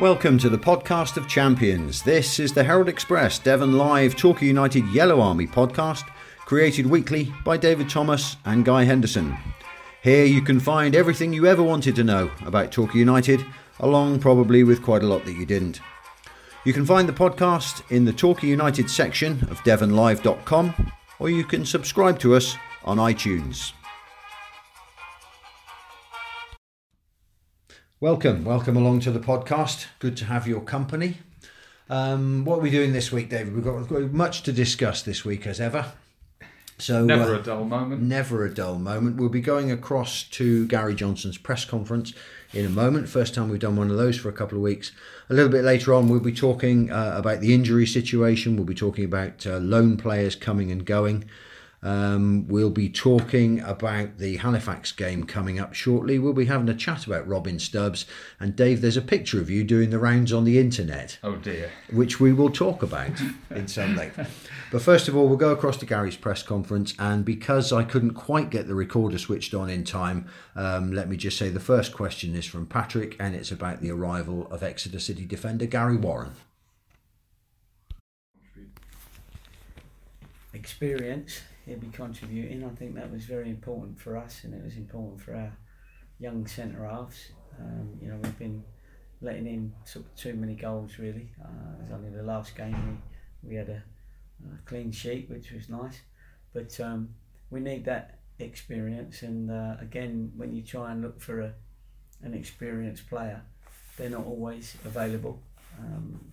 Welcome to the podcast of champions. This is the Herald Express Devon Live Torquay United Yellow Army podcast, created weekly by David Thomas and Guy Henderson. Here you can find everything you ever wanted to know about Torquay United, along probably with quite a lot that you didn't. You can find the podcast in the Torquay United section of devonlive.com, or you can subscribe to us on iTunes. Welcome, welcome along to the podcast. Good to have your company. Um, what are we doing this week, David? We've got, we've got much to discuss this week, as ever. So Never uh, a dull moment. Never a dull moment. We'll be going across to Gary Johnson's press conference in a moment. First time we've done one of those for a couple of weeks. A little bit later on, we'll be talking uh, about the injury situation. We'll be talking about uh, loan players coming and going. Um, we'll be talking about the Halifax game coming up shortly. We'll be having a chat about Robin Stubbs. And Dave, there's a picture of you doing the rounds on the internet Oh dear. which we will talk about in some length. But first of all, we'll go across to Gary's press conference, and because I couldn't quite get the recorder switched on in time, um, let me just say the first question is from Patrick, and it's about the arrival of Exeter City defender Gary Warren. experience he'll be contributing. I think that was very important for us, and it was important for our young centre halves. Um, you know, we've been letting in too many goals really. Uh, it was only the last game we, we had a, a clean sheet, which was nice, but um, we need that experience. And uh, again, when you try and look for a an experienced player, they're not always available. Um,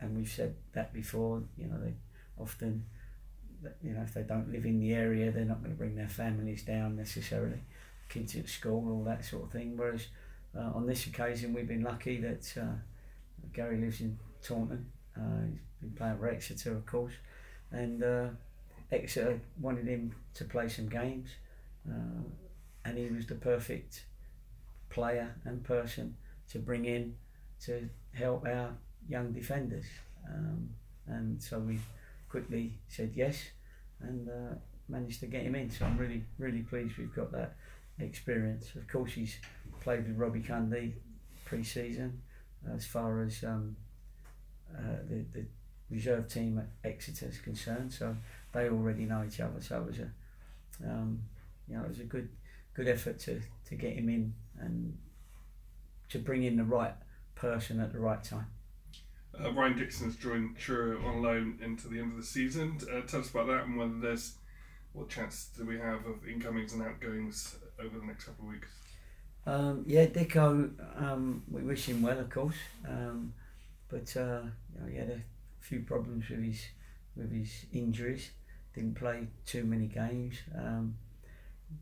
and we've said that before. You know, they often you know, if they don't live in the area, they're not going to bring their families down necessarily, kids at school, all that sort of thing. Whereas uh, on this occasion, we've been lucky that uh, Gary lives in Taunton. Uh, he's been playing for Exeter, of course, and uh, Exeter wanted him to play some games, uh, and he was the perfect player and person to bring in to help our young defenders. Um, and so we quickly said yes and uh, managed to get him in. So I'm really, really pleased we've got that experience. Of course, he's played with Robbie Cundy pre-season as far as um, uh, the, the reserve team at Exeter is concerned. So they already know each other. So it was a, um, you know, it was a good, good effort to, to get him in and to bring in the right person at the right time. Uh, Ryan Dixon's joined Truro on loan into the end of the season. Uh, tell us about that and whether there's what chance do we have of incomings and outgoings over the next couple of weeks. Um, yeah, Dicko, um, we wish him well, of course, um, but uh, you know, he had a few problems with his with his injuries. Didn't play too many games. Um,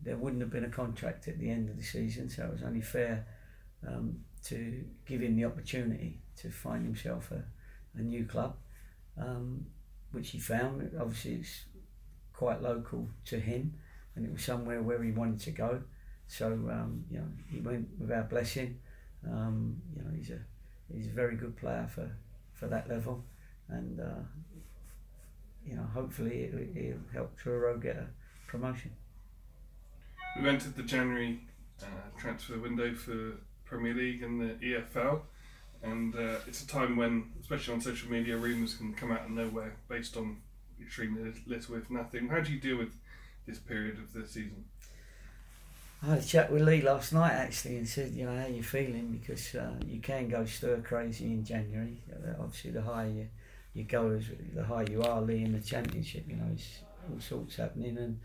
there wouldn't have been a contract at the end of the season, so it was only fair um, to give him the opportunity to find himself a, a new club, um, which he found. Obviously, it's quite local to him, and it was somewhere where he wanted to go. So um, you know, he went with our blessing. Um, you know, he's a he's a very good player for, for that level, and uh, you know, hopefully it, it'll help Truro get a promotion. We've entered the January uh, transfer window for Premier League and the EFL, and uh, it's a time when, especially on social media, rumours can come out of nowhere based on extremely little, if nothing. How do you deal with this period of the season? I had a chat with Lee last night actually and said, you know, how you feeling because uh, you can go stir crazy in January. Uh, obviously, the higher you, you go, the higher you are, Lee, in the championship. You know, it's all sorts happening, and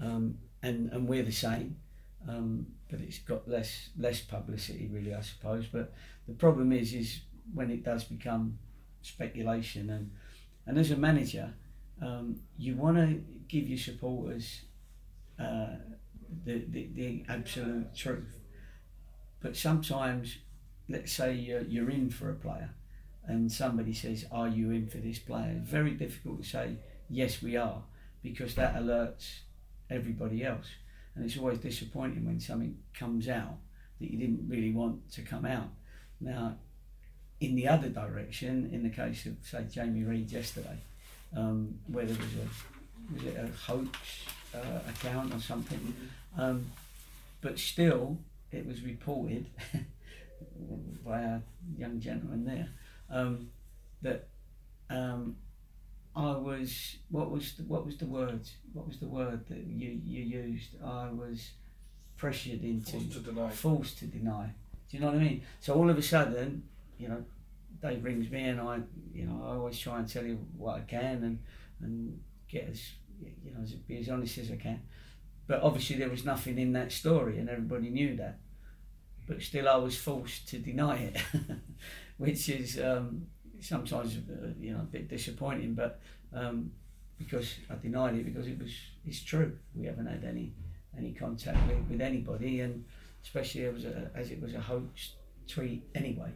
um, and and we're the same, um, but it's got less less publicity, really, I suppose. But the problem is, is when it does become speculation, and and as a manager, um, you want to give your supporters. Uh, the, the, the absolute truth. But sometimes, let's say you're, you're in for a player and somebody says, Are you in for this player? Very difficult to say, Yes, we are, because that alerts everybody else. And it's always disappointing when something comes out that you didn't really want to come out. Now, in the other direction, in the case of, say, Jamie Reid yesterday, um, where there was a, was it a hoax uh, account or something. Um, but still, it was reported by a young gentleman there, um, that um, I was what was the, what was the word what was the word that you, you used? I was pressured into Forced to deny. forced to deny. Do you know what I mean? So all of a sudden you know Dave rings me and I you know I always try and tell you what I can and and get as you know as be as honest as I can. But obviously there was nothing in that story and everybody knew that. But still I was forced to deny it which is um, sometimes uh, you know a bit disappointing, but um, because I denied it because it was it's true. We haven't had any any contact with, with anybody, and especially was a, as it was a hoax tweet anyway.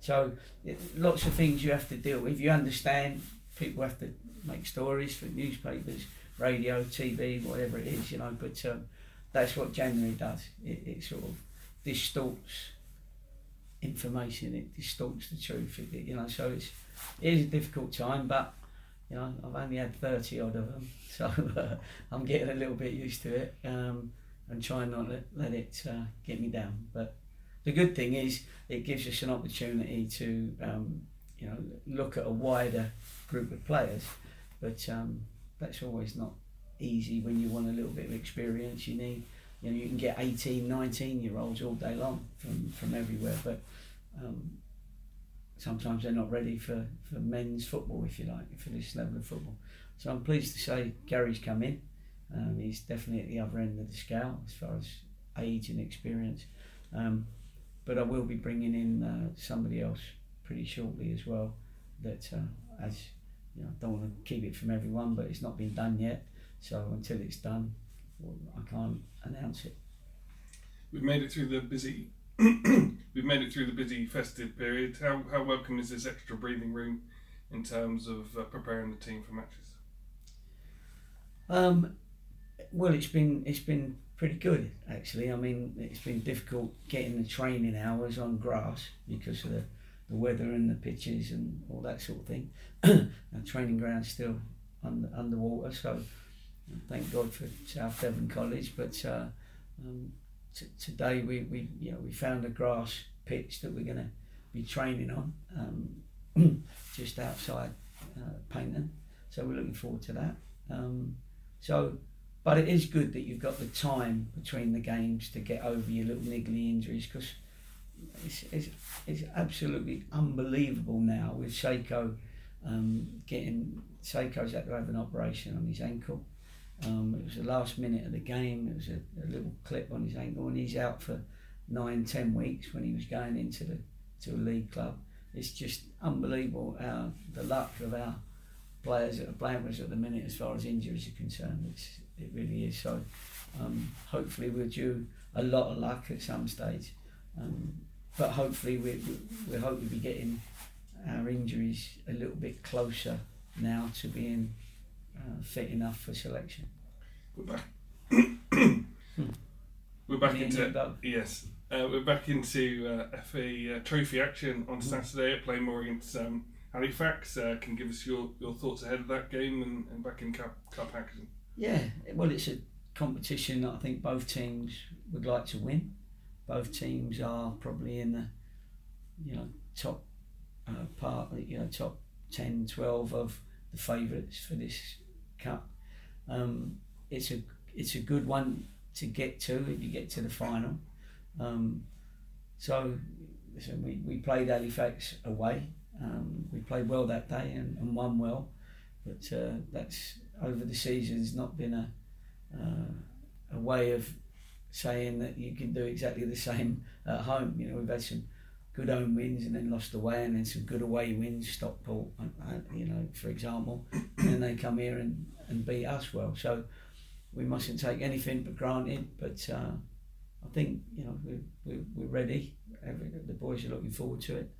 So it, lots of things you have to deal with. You understand people have to make stories for newspapers, radio, TV, whatever it is, you know. But um, that's what January does. It, it sort of distorts information. It distorts the truth. It, you know, so it's it is a difficult time, but you know I've only had thirty odd of them, so uh, I'm getting a little bit used to it um, and trying not to let, let it uh, get me down. But the good thing is it gives us an opportunity to um, you know look at a wider group of players, but um, that's always not easy when you want a little bit of experience. You need you know you can get 18 19 year olds all day long from from everywhere but um, sometimes they're not ready for for men's football if you like for this level of football. So i'm pleased to say gary's come in. Um, he's definitely at the other end of the scale as far as age and experience. Um, but i will be bringing in uh, somebody else pretty shortly as well that uh, as you know don't want to keep it from everyone but it's not been done yet. So until it's done I can't announce it. We've made it through the busy. we've made it through the busy festive period. How how welcome is this extra breathing room in terms of uh, preparing the team for matches? Um, well, it's been it's been pretty good actually. I mean, it's been difficult getting the training hours on grass because of the, the weather and the pitches and all that sort of thing. the training ground's still under, underwater, so thank God for South Devon College. But uh, um, t- today we, we you know we found a grass pitch that we're going to be training on um, just outside uh, Paignton. So we're looking forward to that. Um, so, but it is good that you've got the time between the games to get over your little niggly injuries because it's, it's, it's absolutely unbelievable now with Sekou um, getting Sekou's had to have an operation on his ankle um, it was the last minute of the game. It was a, a, little clip on his ankle, and he's out for nine, ten weeks when he was going into the to a league club. It's just unbelievable our, the luck of our players that are playing with us at the minute as far as injuries are concerned. It's, it really is. So um, hopefully we're due a lot of luck at some stage. Um, but hopefully we, we, we hope to be getting our injuries a little bit closer now to being uh, fit enough for selection. We're back. we're back into yes. Uh, we're back into uh, FA uh, Trophy action on mm-hmm. Saturday at Plainmoor against um, Halifax. Uh, can give us your, your thoughts ahead of that game and, and back in cup cup action. Yeah, well, it's a competition that I think both teams would like to win. Both teams are probably in the you know top uh, part, you know top 10, 12 of the favourites for this Cup. Um, it's a it's a good one to get to if you get to the final. Um, so listen, we, we played Halifax away. Um, we played well that day and, and won well, but uh, that's over the season has not been a uh, a way of saying that you can do exactly the same at home. You know, we've had some good home wins and then lost away, and then some good away wins, Stockport, you know, for example, and they come here and, and beat us well. So we mustn't take anything for granted, but uh, I think, you know, we're, we're, we're ready. Every, the boys are looking forward to it,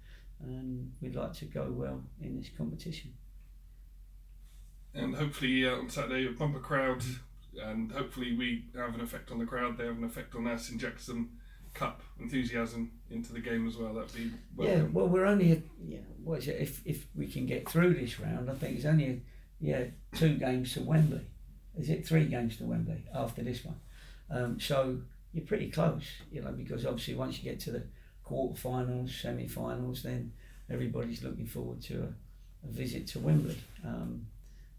and we'd like to go well in this competition. And hopefully uh, on Saturday, a bumper crowd, and hopefully we have an effect on the crowd, they have an effect on us, inject some cup enthusiasm into the game as well. That'd be welcome. yeah. Well, we're only a, yeah. What is it? If if we can get through this round, I think it's only a, yeah two games to Wembley. Is it three games to Wembley after this one? Um, so you're pretty close, you know, because obviously once you get to the quarterfinals, semi-finals, then everybody's looking forward to a, a visit to Wembley. Um,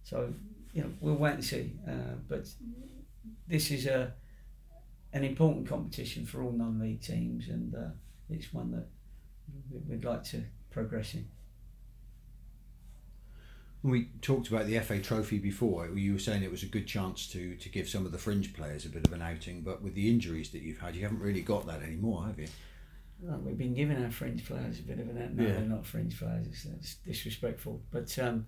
so you know we'll wait and see. Uh, but this is a an important competition for all non-league teams, and uh, it's one that we'd like to progress in. We talked about the FA Trophy before. You were saying it was a good chance to to give some of the fringe players a bit of an outing, but with the injuries that you've had, you haven't really got that anymore, have you? Well, we've been giving our fringe players a bit of an out. No, Yeah. they're not fringe players. It's, it's disrespectful. But um,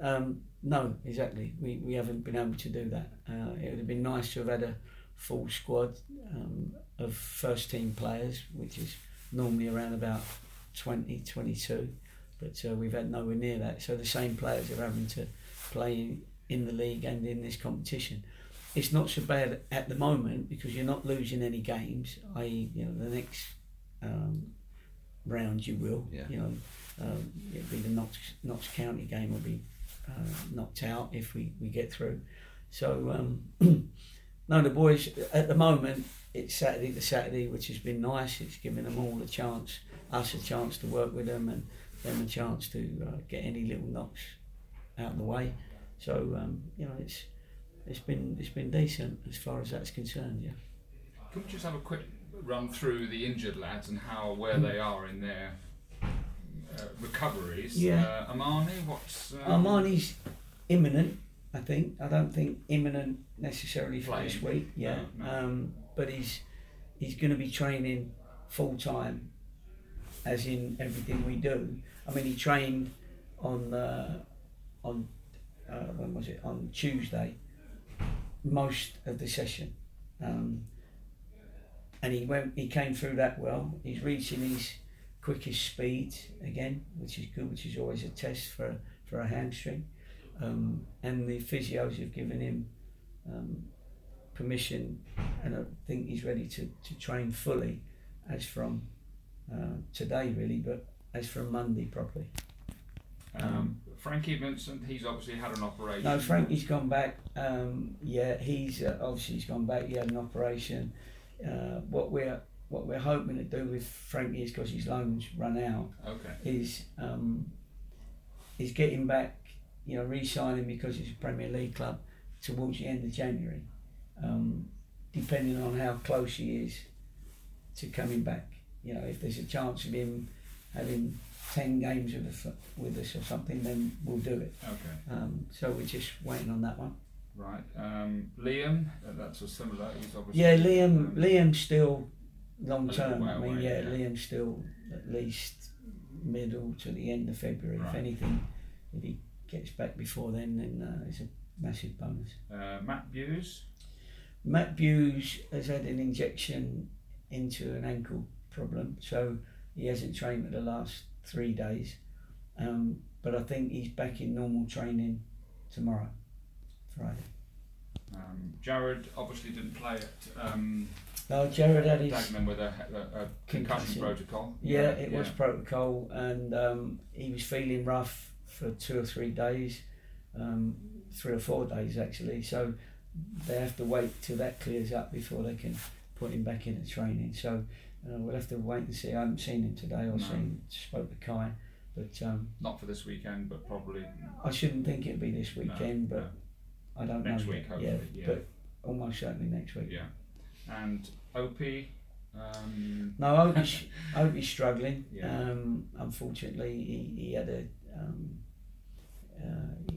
um, no, exactly. We, we haven't been able to do that. Uh, it would have been nice to have had a full squad um, of first team players, which is normally around about 20, 22. But uh, we've had nowhere near that. So the same players are having to play in the league and in this competition. It's not so bad at the moment because you're not losing any games. I.e., you know, the next um, round you will. Yeah. You know, um, it'll be the Notts, Notts County game will be uh, knocked out if we, we get through. So um, no, the boys at the moment it's Saturday to Saturday, which has been nice. It's given them all a chance, us a chance to work with them, and them a chance to uh, get any little knocks out of the way. So um, you know, it's it's been it's been decent as far as that's concerned. Yeah. Can we just have a quick run through the injured lads and how where they are in their uh, recoveries? Yeah. Uh, Armani, what's um, Armani's imminent. I think. I don't think imminent necessarily for this week. Yeah. No, no. Um, but he's he's going to be training full time, as in everything we do. I mean, he trained on uh, on uh, when was it on Tuesday. Most of the session, um, and he went. He came through that well. He's reaching his quickest speed again, which is good. Which is always a test for for a hamstring. Um, and the physios have given him um, permission, and I think he's ready to, to train fully as from uh, today, really, but as from Monday properly. um, Frankie Vincent? He's obviously had an operation. No, Frankie's gone back. Um, yeah, he's uh, obviously he's gone back. He had an operation. Uh, what we're what we're hoping to do with Frankie is because his loans run out. Okay. is um, is getting back, you know, re-signing because it's a Premier League club towards the end of January, um, depending on how close he is to coming back. You know, if there's a chance of him having ten games with us, with us or something, then we'll do it. Okay. Um, so we're just waiting on that one. Right. Um, Liam, that's a similar. He's obviously. Yeah, Liam. um, Liam's still long term. I mean, away, yeah, yeah. Liam's still at least middle to the end of February. If anything, if he gets back before then, then uh, it's a massive bonus. Uh, Matt Buse. Matt Buse has had an injection into an ankle problem, so he hasn't trained for the last three days. Um, but I think he's back in normal training tomorrow, Friday. Um, Jared obviously didn't play it. um, No, Jared had his. With a, a, a concussion Concussion. protocol. Yeah, it was protocol, and um, he was feeling rough for two or three days, um, three or four days actually. So they have to wait till that clears up before they can put him back into training. So uh, we'll have to wait and see. I haven't seen him today or No. seen spoke to Kai, but um, Not for this weekend, but probably I shouldn't think it'd be this weekend. no. but I don't next know. Next week, hopefully. yeah, Yeah. but almost certainly next week. Yeah. And OP. Um, No, Opie's, Opie's struggling. Yeah. Um, unfortunately, he, he had a, um, uh,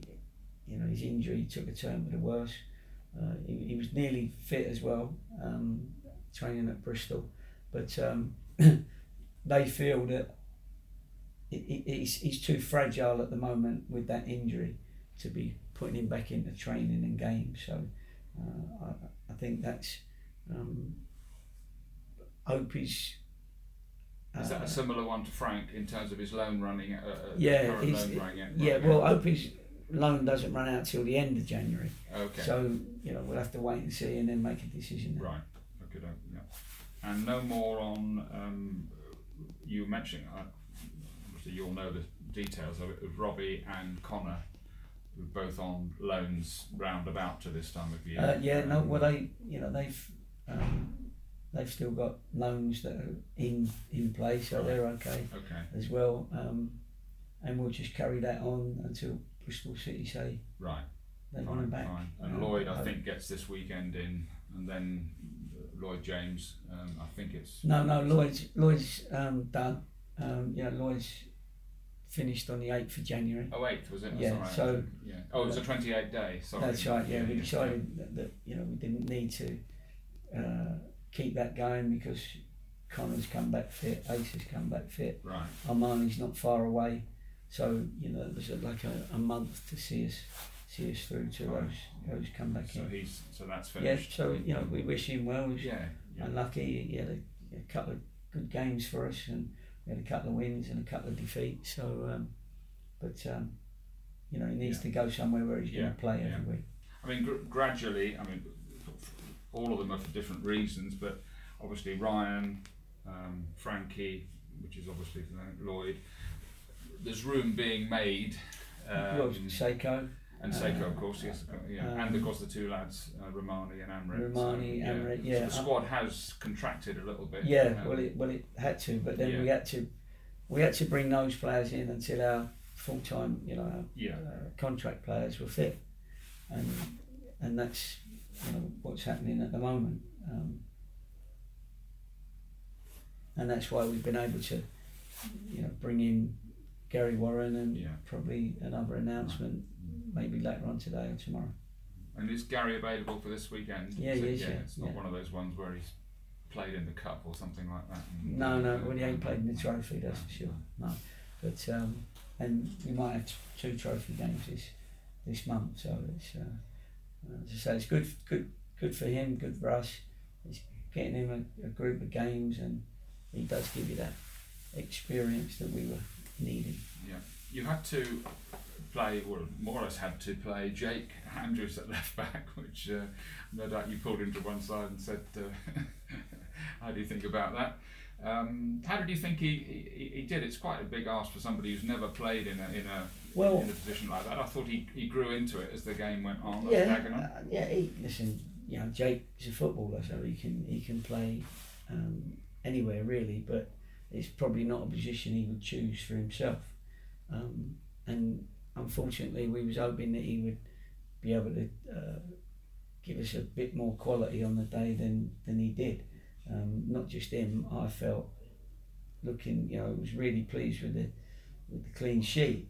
you know, his injury took a turn for the worse. Uh, he, he was nearly fit as well, um, training at Bristol, but um, they feel that it, it, he's, he's too fragile at the moment with that injury to be putting him back into training and games. So uh, I, I think that's um, Opie's. Is that uh, a similar one to Frank in terms of his loan running? Uh, uh, Yeah, loan running. Yeah, running well, out? Opie's loan doesn't run out till the end of January, Okay. so you know we'll have to wait and see and then make a decision. then. Right. Okay. Yeah. And no more on. Um, you mentioning. Uh, obviously, you'll know the details of it. Of Robbie and Connor, both on loans round about to this time of year. Uh, yeah, no, Um, well they, you know, they've um, they've still got loans that are in in play, so they're okay Okay, as well. Um, and we'll just carry that on until Bristol City say right. they want Fine, him back. fine. And Um, Lloyd, I think, gets this weekend in, and then Lloyd James. Um, I think it's No, no, Lloyd's Lloyd's um, done. Um, yeah, Lloyd's finished on the eighth of January. Oh, eighth was it? That's Yeah, right. so- yeah. Oh, it was a twenty-eight day. Sorry. That's right. Yeah, we decided that, that you know we didn't need to uh, keep that going because Connor's come back fit, Ace has come back fit, Right. Armani's not far away, so you know there's like a, a month to see us see us through to Right. those those come back So in. he's so that's Yeah, so you know we wish him well. He's Yeah. yeah. unlucky. He had a, a couple of good games for us, and we had a couple of wins and a couple of defeats. So, um, but um, you know, he needs Yeah. to go somewhere where he's Yeah, going to play every week. I mean, gr- gradually. I mean, all of them are for different reasons, but obviously Ryan, um, Frankie, which is obviously for Lloyd. There's room being made. Um, Sekou, and Sekou, of uh, course, yes, yeah, um, and of course the two lads, uh, Romani and Amrit. Romani, so, Amrit, So yeah. the squad has contracted a little bit. yeah. um, Well, it well it had to, but then Yeah. we had to we had to bring those players in until our full time, you know, yeah, uh, contract players were fit, and and that's what's happening at the moment, um, and that's why we've been able to, you know, bring in Gary Warren and Yeah. probably another announcement maybe later on today or tomorrow. And is Gary available for this weekend? Yeah, he is, Yeah, yeah, it's not yeah. one of those ones where he's played in the cup or something like that. No, no, well he ain't played in the trophy, that's for sure. No, but um, and we might have t- two trophy games this this month, so it's uh, say, it's good, good, good for him, good for us. It's getting him a, a group of games, and he does give you that experience that we were needing. Yeah, you had to play, well, more or less had to play Jake Andrews at left back, which uh, no doubt you pulled him to one side and said, uh, "How do you think about that?" Um, how did you think he, he, he did? It's quite a big ask for somebody who's never played in a in a Well, in a position like that. I thought he, he grew into it as the game went on. yeah, uh, yeah. He, listen, you know, Jake's a footballer, so he can he can play um, anywhere really, but it's probably not a position he would choose for himself. Um, and unfortunately, we was hoping that he would be able to uh, give us a bit more quality on the day than than he did. Um, not just him, I felt looking, you know, I was really pleased with the with the clean sheet,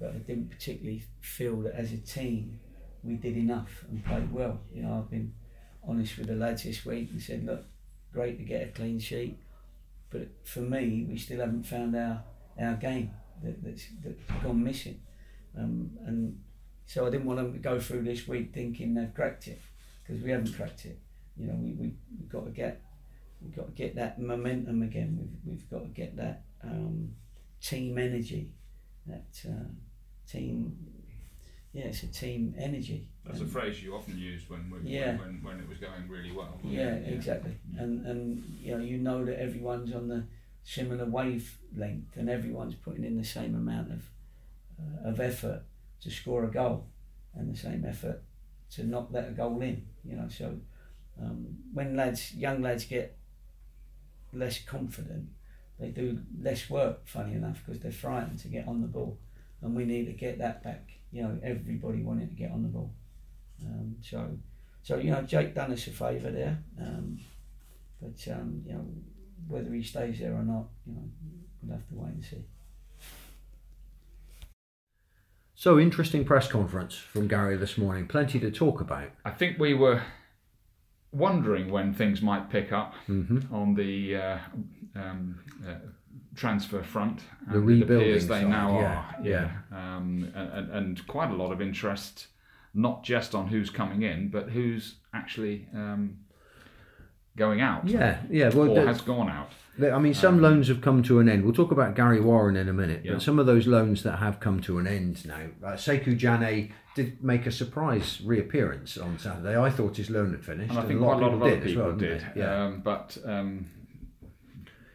but I didn't particularly feel that as a team we did enough and played well. You know, I've been honest with the lads this week and said, look, great to get a clean sheet, but for me, we still haven't found our our game that, that's that's gone missing, um, and so I didn't want them to go through this week thinking they've cracked it because we haven't cracked it. You know, we we we've got to get we've got to get that momentum again. We've we've got to get that um, team energy, that uh, team. Yeah, it's a team energy. That's a phrase you often used when we, Yeah. when, when it was going really well. Yeah, exactly. And and you know you know that everyone's on the similar wavelength and everyone's putting in the same amount of uh, of effort to score a goal and the same effort to not let a goal in. You know, so um, when lads, young lads get less confident, they do less work. Funny enough, because they're frightened to get on the ball, and we need to get that back. You know, everybody wanting to get on the ball. Um, so. So you know, Jake done us a favour there, um, but um, you know whether he stays there or not, you know, we'll have to wait and see. So interesting press conference from Gary this morning. Plenty to talk about. I think we were wondering when things might pick up Mm-hmm. on the uh, um, uh, transfer front. The and rebuilding It appears they side, now yeah, are. Yeah. Um, and, and quite a lot of interest, not just on who's coming in, but who's actually um, going out Yeah, yeah. Well, or has gone out. I mean, some Um, loans have come to an end. We'll talk about Gary Warren in a minute, Yeah. but some of those loans that have come to an end now. Uh, Sekou Jane did make a surprise reappearance on Saturday. I thought his loan had finished, And I think quite a lot of other people did. didn't? Yeah. Um, but um,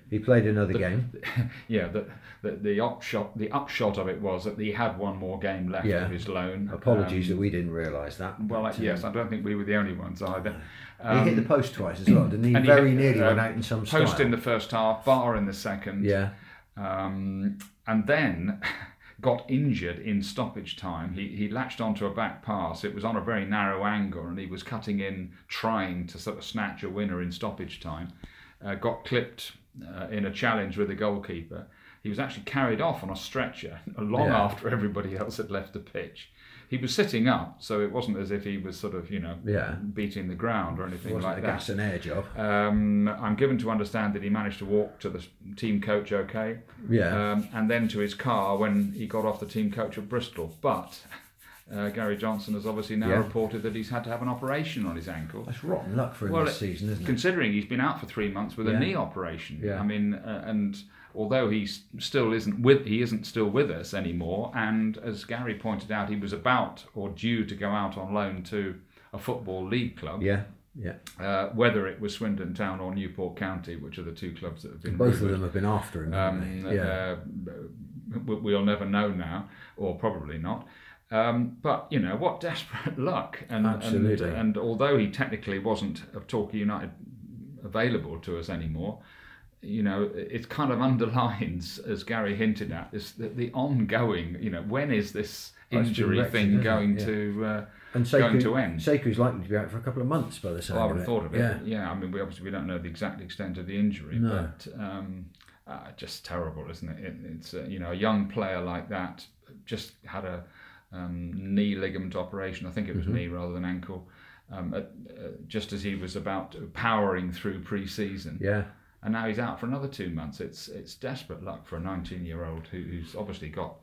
He played another The- game. yeah, the, the the upshot the upshot of it was that he had one more game left Yeah. of his loan. Apologies Um, that we didn't realise that. well, but, yes, um, I don't think we were the only ones either. He hit the Um, post twice as well, didn't he? and he Very hit, nearly um, went out in some post style. in the first half, bar in the second. yeah, um, and then got injured in stoppage time. He, he latched onto a back pass. It was on a very narrow angle, and he was cutting in, trying to sort of snatch a winner in stoppage time. Uh, got clipped uh, in a challenge with the goalkeeper. He was actually carried off on a stretcher long Yeah. after everybody else had left the pitch. He was sitting up, so it wasn't as if he was sort of, you know, Yeah. beating the ground or anything like a that. gas and air job. Um, I'm given to understand that he managed to walk to the team coach okay, Yeah. um, and then to his car when he got off the team coach at Bristol. But uh, Gary Johnson has obviously now Yeah. reported that he's had to have an operation on his ankle. That's rotten luck for him Well, this season, isn't it? Considering he's been out for three months with Yeah. a knee operation, Yeah. I mean, uh, and although he still isn't with, he isn't still with us anymore. And as Gary pointed out, he was about or due to go out on loan to a football league club. Yeah, yeah. Uh, whether it was Swindon Town or Newport County, which are the two clubs that have been Both of them have been after him, Um. Yeah. uh, we- we'll never know now, or probably not. Um, but you know what desperate luck, and Absolutely. and, and although he technically wasn't of Torquay United available to us anymore, you know it kind of underlines, as Gary hinted at, this the, the ongoing. You know when is this injury thing going Yeah. to uh, and going Sekou, to end? Sekou's likely to be out for a couple of months by the sound Well, I would have thought of it. Yeah. Yeah, I mean, we obviously we don't know the exact extent of the injury, No. but um, uh, just terrible, isn't it? it it's uh, you know a young player like that just had a um, knee ligament operation. I think it was Mm-hmm. knee rather than ankle. Um, at, uh, just as he was about powering through pre-season, Yeah. And now he's out for another two months. It's it's desperate luck for a 19-year-old who, who's obviously got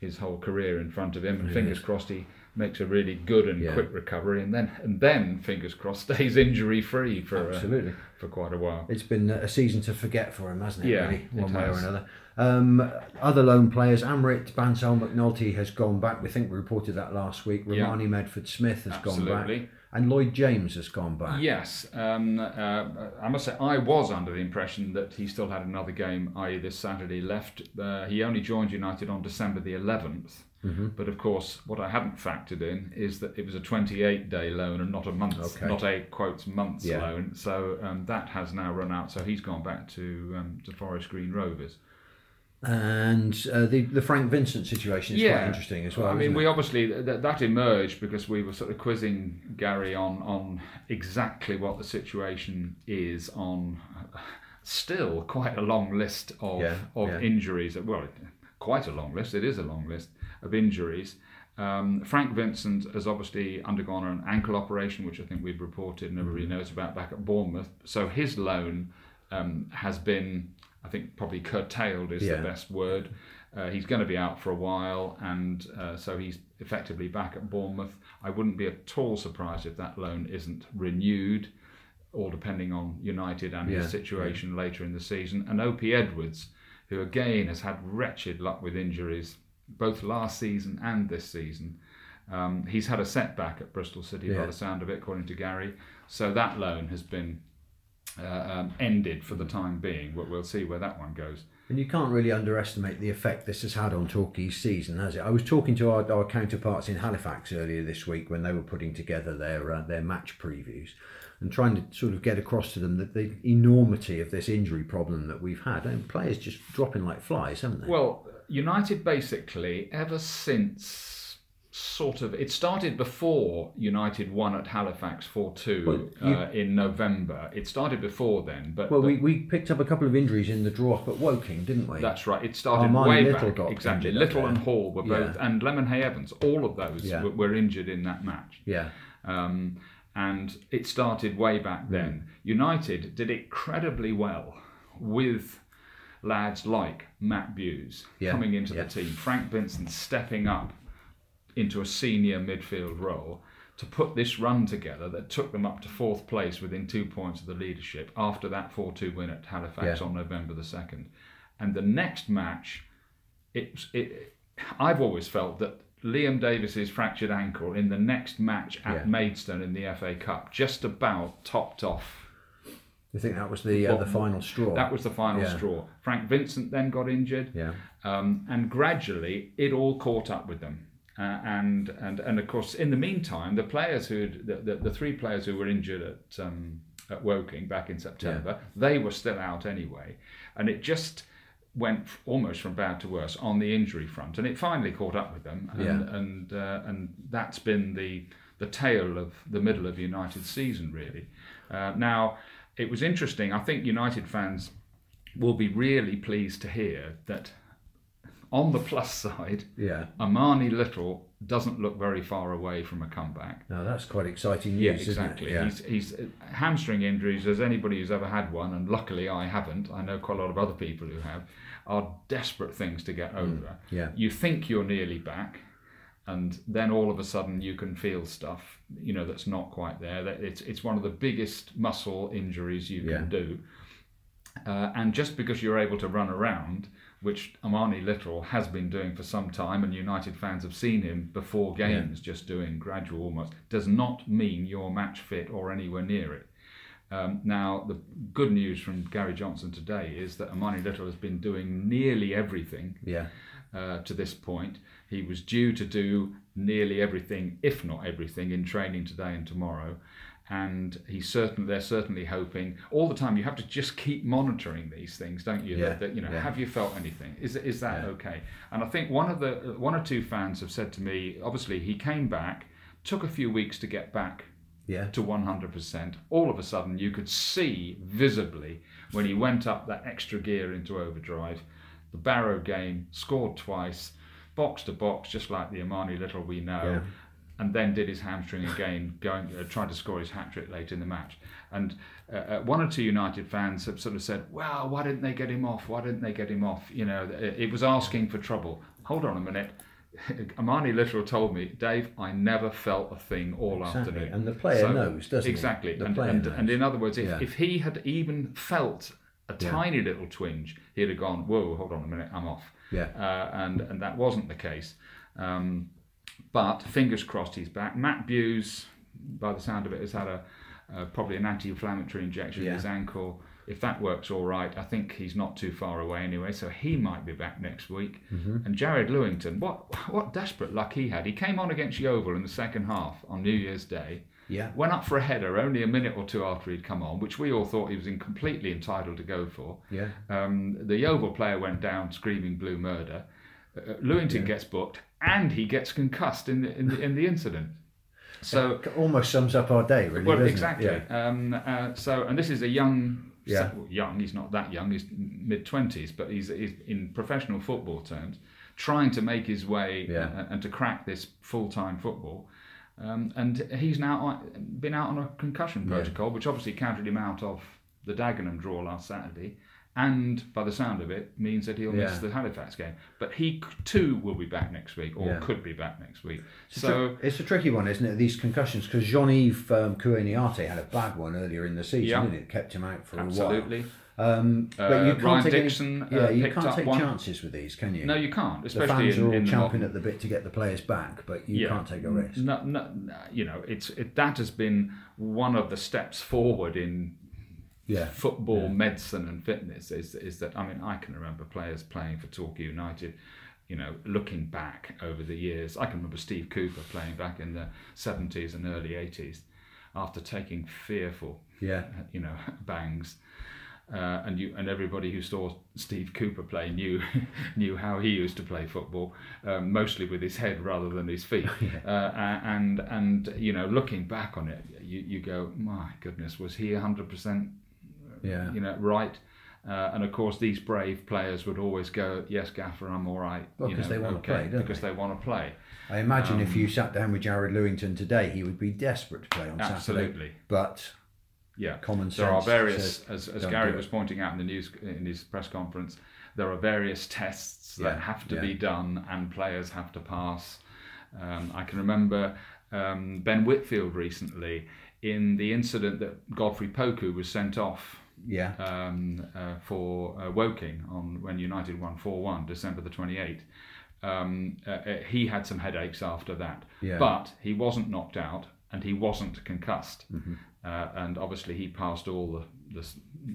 his whole career in front of him, and It fingers crossed he makes a really good and Yeah. quick recovery, and then and then fingers crossed stays injury free for uh, Absolutely. for quite a while. It's been a season to forget for him, hasn't it? Yeah, really, it one way or another. Um, other loan players, Amrit Bansal McNulty has gone back. We think we reported that last week. Yeah. Romani Medford Smith has gone back, Absolutely. And Lloyd James has gone back. Yes, um, uh, I must say I was under the impression that he still had another game, i.e., this Saturday left. Uh, he only joined United on December the 11th. Mm-hmm. But of course, what I hadn't factored in is that it was a 28 day loan and not a month, Okay. not a quotes months Yeah. loan. So um, that has now run out. So he's gone back to um, to Forest Green Rovers. And uh, the the Frank Vincent situation is quite interesting as well. I mean, we it? obviously th- that emerged because we were sort of quizzing Gary on on exactly what the situation is on still quite a long list of Yeah, of yeah. injuries. Well, quite a long list. It is a long list of injuries. Um, Frank Vincent has obviously undergone an ankle operation, which I think we've reported and everybody Mm-hmm. knows about back at Bournemouth. So his loan um, has been, I think, probably curtailed is Yeah. the best word. Uh, he's going to be out for a while, and uh, so he's effectively back at Bournemouth. I wouldn't be at all surprised if that loan isn't renewed, all depending on United and Yeah, his situation later in the season. And Opie Edwards, who again has had wretched luck with injuries, both last season and this season. Um, he's had a setback at Bristol City Yeah. by the sound of it, according to Gary. So that loan has been uh, um, ended for the time being. But we'll see where that one goes. And you can't really underestimate the effect this has had on Torquay's season, has it? I was talking to our, our counterparts in Halifax earlier this week when they were putting together their uh, their match previews and trying to sort of get across to them that the enormity of this injury problem that we've had. And players just dropping like flies, haven't they? Well, United basically, ever since sort of it started before United won at Halifax 4 2 Well, uh, in November. It started before then, but, well, but we, we picked up a couple of injuries in the draw up at Woking, didn't we? that's right. It started Armani way Little back. Exactly. Little and Hall were both, Yeah. and Lemonheigh Evans, all of those Yeah. were, were injured in that match. yeah, Um, and it started way back then. United did incredibly well with lads like Matt Buse Yeah, coming into yeah. the team, Frank Vincent stepping up into a senior midfield role to put this run together that took them up to fourth place within two points of the leadership after that 4 2 win at Halifax Yeah. on November the 2nd. And the next match, it, it, I've always felt that Liam Davis's fractured ankle in the next match at Yeah. Maidstone in the FA Cup just about topped off You think that was the uh, the final straw? That was the final Yeah. straw. Frank Vincent then got injured. yeah, Um, and gradually, it all caught up with them. Uh, and, and and of course, in the meantime, the players who the, the, the three players who were injured at um, at Woking back in September, they were still out anyway, and it just went f- almost from bad to worse on the injury front, and it finally caught up with them, and Yeah. and uh, and that's been the the tale of the middle of United season really. Uh, now, it was interesting. I think United fans will be really pleased to hear that on the plus side, yeah. Armani Little doesn't look very far away from a comeback. No, that's quite exciting news, Yeah, isn't exactly. it? Yeah. He's, he's hamstring injuries, as anybody who's ever had one, and luckily I haven't. I know quite a lot of other people who have. Are desperate things to get over. Mm, yeah. You think you're nearly back, and then all of a sudden you can feel stuff, you know, that's not quite there. That it's it's one of the biggest muscle injuries you can Yeah. do. Uh, and just because you're able to run around, which Armani Little has been doing for some time, and United fans have seen him before games just doing gradual almost, does not mean you're match fit or anywhere near it. Um, now, the good news from Gary Johnson today is that Armani Little has been doing nearly everything yeah, uh, to this point. He was due to do nearly everything, if not everything, in training today and tomorrow. And he's certain they're certainly hoping all the time. You have to just keep monitoring these things, don't you? Yeah, That, that, you know, yeah. have you felt anything? Is is that Yeah. okay? And I think one of the one or two fans have said to me, obviously he came back, took a few weeks to get back yeah, to 100%. All of a sudden, you could see visibly when he went up that extra gear into overdrive, the Barrow game, scored twice, box to box, just like the Armani Little we know, Yeah. And then did his hamstring again, going uh, trying to score his hat trick late in the match. And uh, uh, one or two United fans have sort of said, "Well, why didn't they get him off? Why didn't they get him off?" You know, it, it was asking for trouble. Hold on a minute. Armani Little told me, Dave, I never felt a thing all Exactly. afternoon. And the player knows, doesn't he? exactly. And, and, and in other words, if, Yeah. if he had even felt a Yeah. tiny little twinge, he'd have gone, "Whoa, hold on a minute, I'm off." Yeah. Uh, and and that wasn't the case. Um, but fingers crossed, he's back. Matt Buse, by the sound of it, has had a uh, probably an anti-inflammatory injection in his ankle. If that works all right, I think he's not too far away anyway, so he might be back next week. Mm-hmm. And Jared Lewington, what what desperate luck he had. He came on against Yeovil in the second half on New Year's Day. Yeah. Went up for a header only a minute or two after he'd come on, which we all thought he was in completely entitled to go for. Yeah. Um, the Yeovil player went down screaming blue murder. Uh, Lewington gets booked and he gets concussed in the, in the, in the incident. So, it Almost sums up our day, really. well, exactly. Yeah. Um, uh, so, and this is a young, Yeah. well, young. He's not that young. He's mid twenties, but he's, he's in professional football terms, trying to make his way Yeah. and, and to crack this full time football. Um, and he's now been out on a concussion Yeah. protocol, which obviously counted him out of the Dagenham draw last Saturday, and by the sound of it, means that he'll miss Yeah. the Halifax game. But he c- too will be back next week, or Yeah. could be back next week. It's a So tri- it's a tricky one, isn't it? These concussions, because Jean-Yves um, had a bad one earlier in the season, Yeah. didn't it? Kept him out for absolutely, a while. Um, but Uh, you can't Ryan take Dixon, any, uh, yeah, you picked can't up take one. chances with these, can you? no, you can't, the especially fans in, are all in the champing at the bit to get the players back, but you Yeah. can't take a risk. No, no, no, you know, it's it, that has been one of the steps forward in Yeah, football Yeah. medicine and fitness. Is is that I mean I can remember players playing for Torquay United. You know, looking back over the years, I can remember Steve Cooper playing back in the seventies and early eighties, after taking fearful, yeah, you know, bangs. Uh, and you and everybody who saw Steve Cooper play knew knew how he used to play football, um, mostly with his head rather than his feet. uh, and and you know, looking back on it, you, you go, my goodness, was he hundred percent yeah. you know, right. Uh, and of course, these brave players would always go, "Yes, Gaffer, I'm all right." Well, you 'cause they wanna okay, play, don't because they? they want to play. I imagine if Um, you sat down with Jared Lewington today, he would be desperate to play on Saturday. Absolutely, But yeah. common sense. There are various, says, as, as Gary was pointing out in the news in his press conference, there are various tests that Yeah, have to yeah. be done and players have to pass. Um, I can remember um, Ben Whitfield recently in the incident that Godfrey Poku was sent off yeah, um, uh, for uh, Woking on when United won 4 1, December the 28th. Um, uh, uh, he had some headaches after that, Yeah. but he wasn't knocked out and he wasn't concussed. Mm-hmm. uh, and obviously he passed all the, the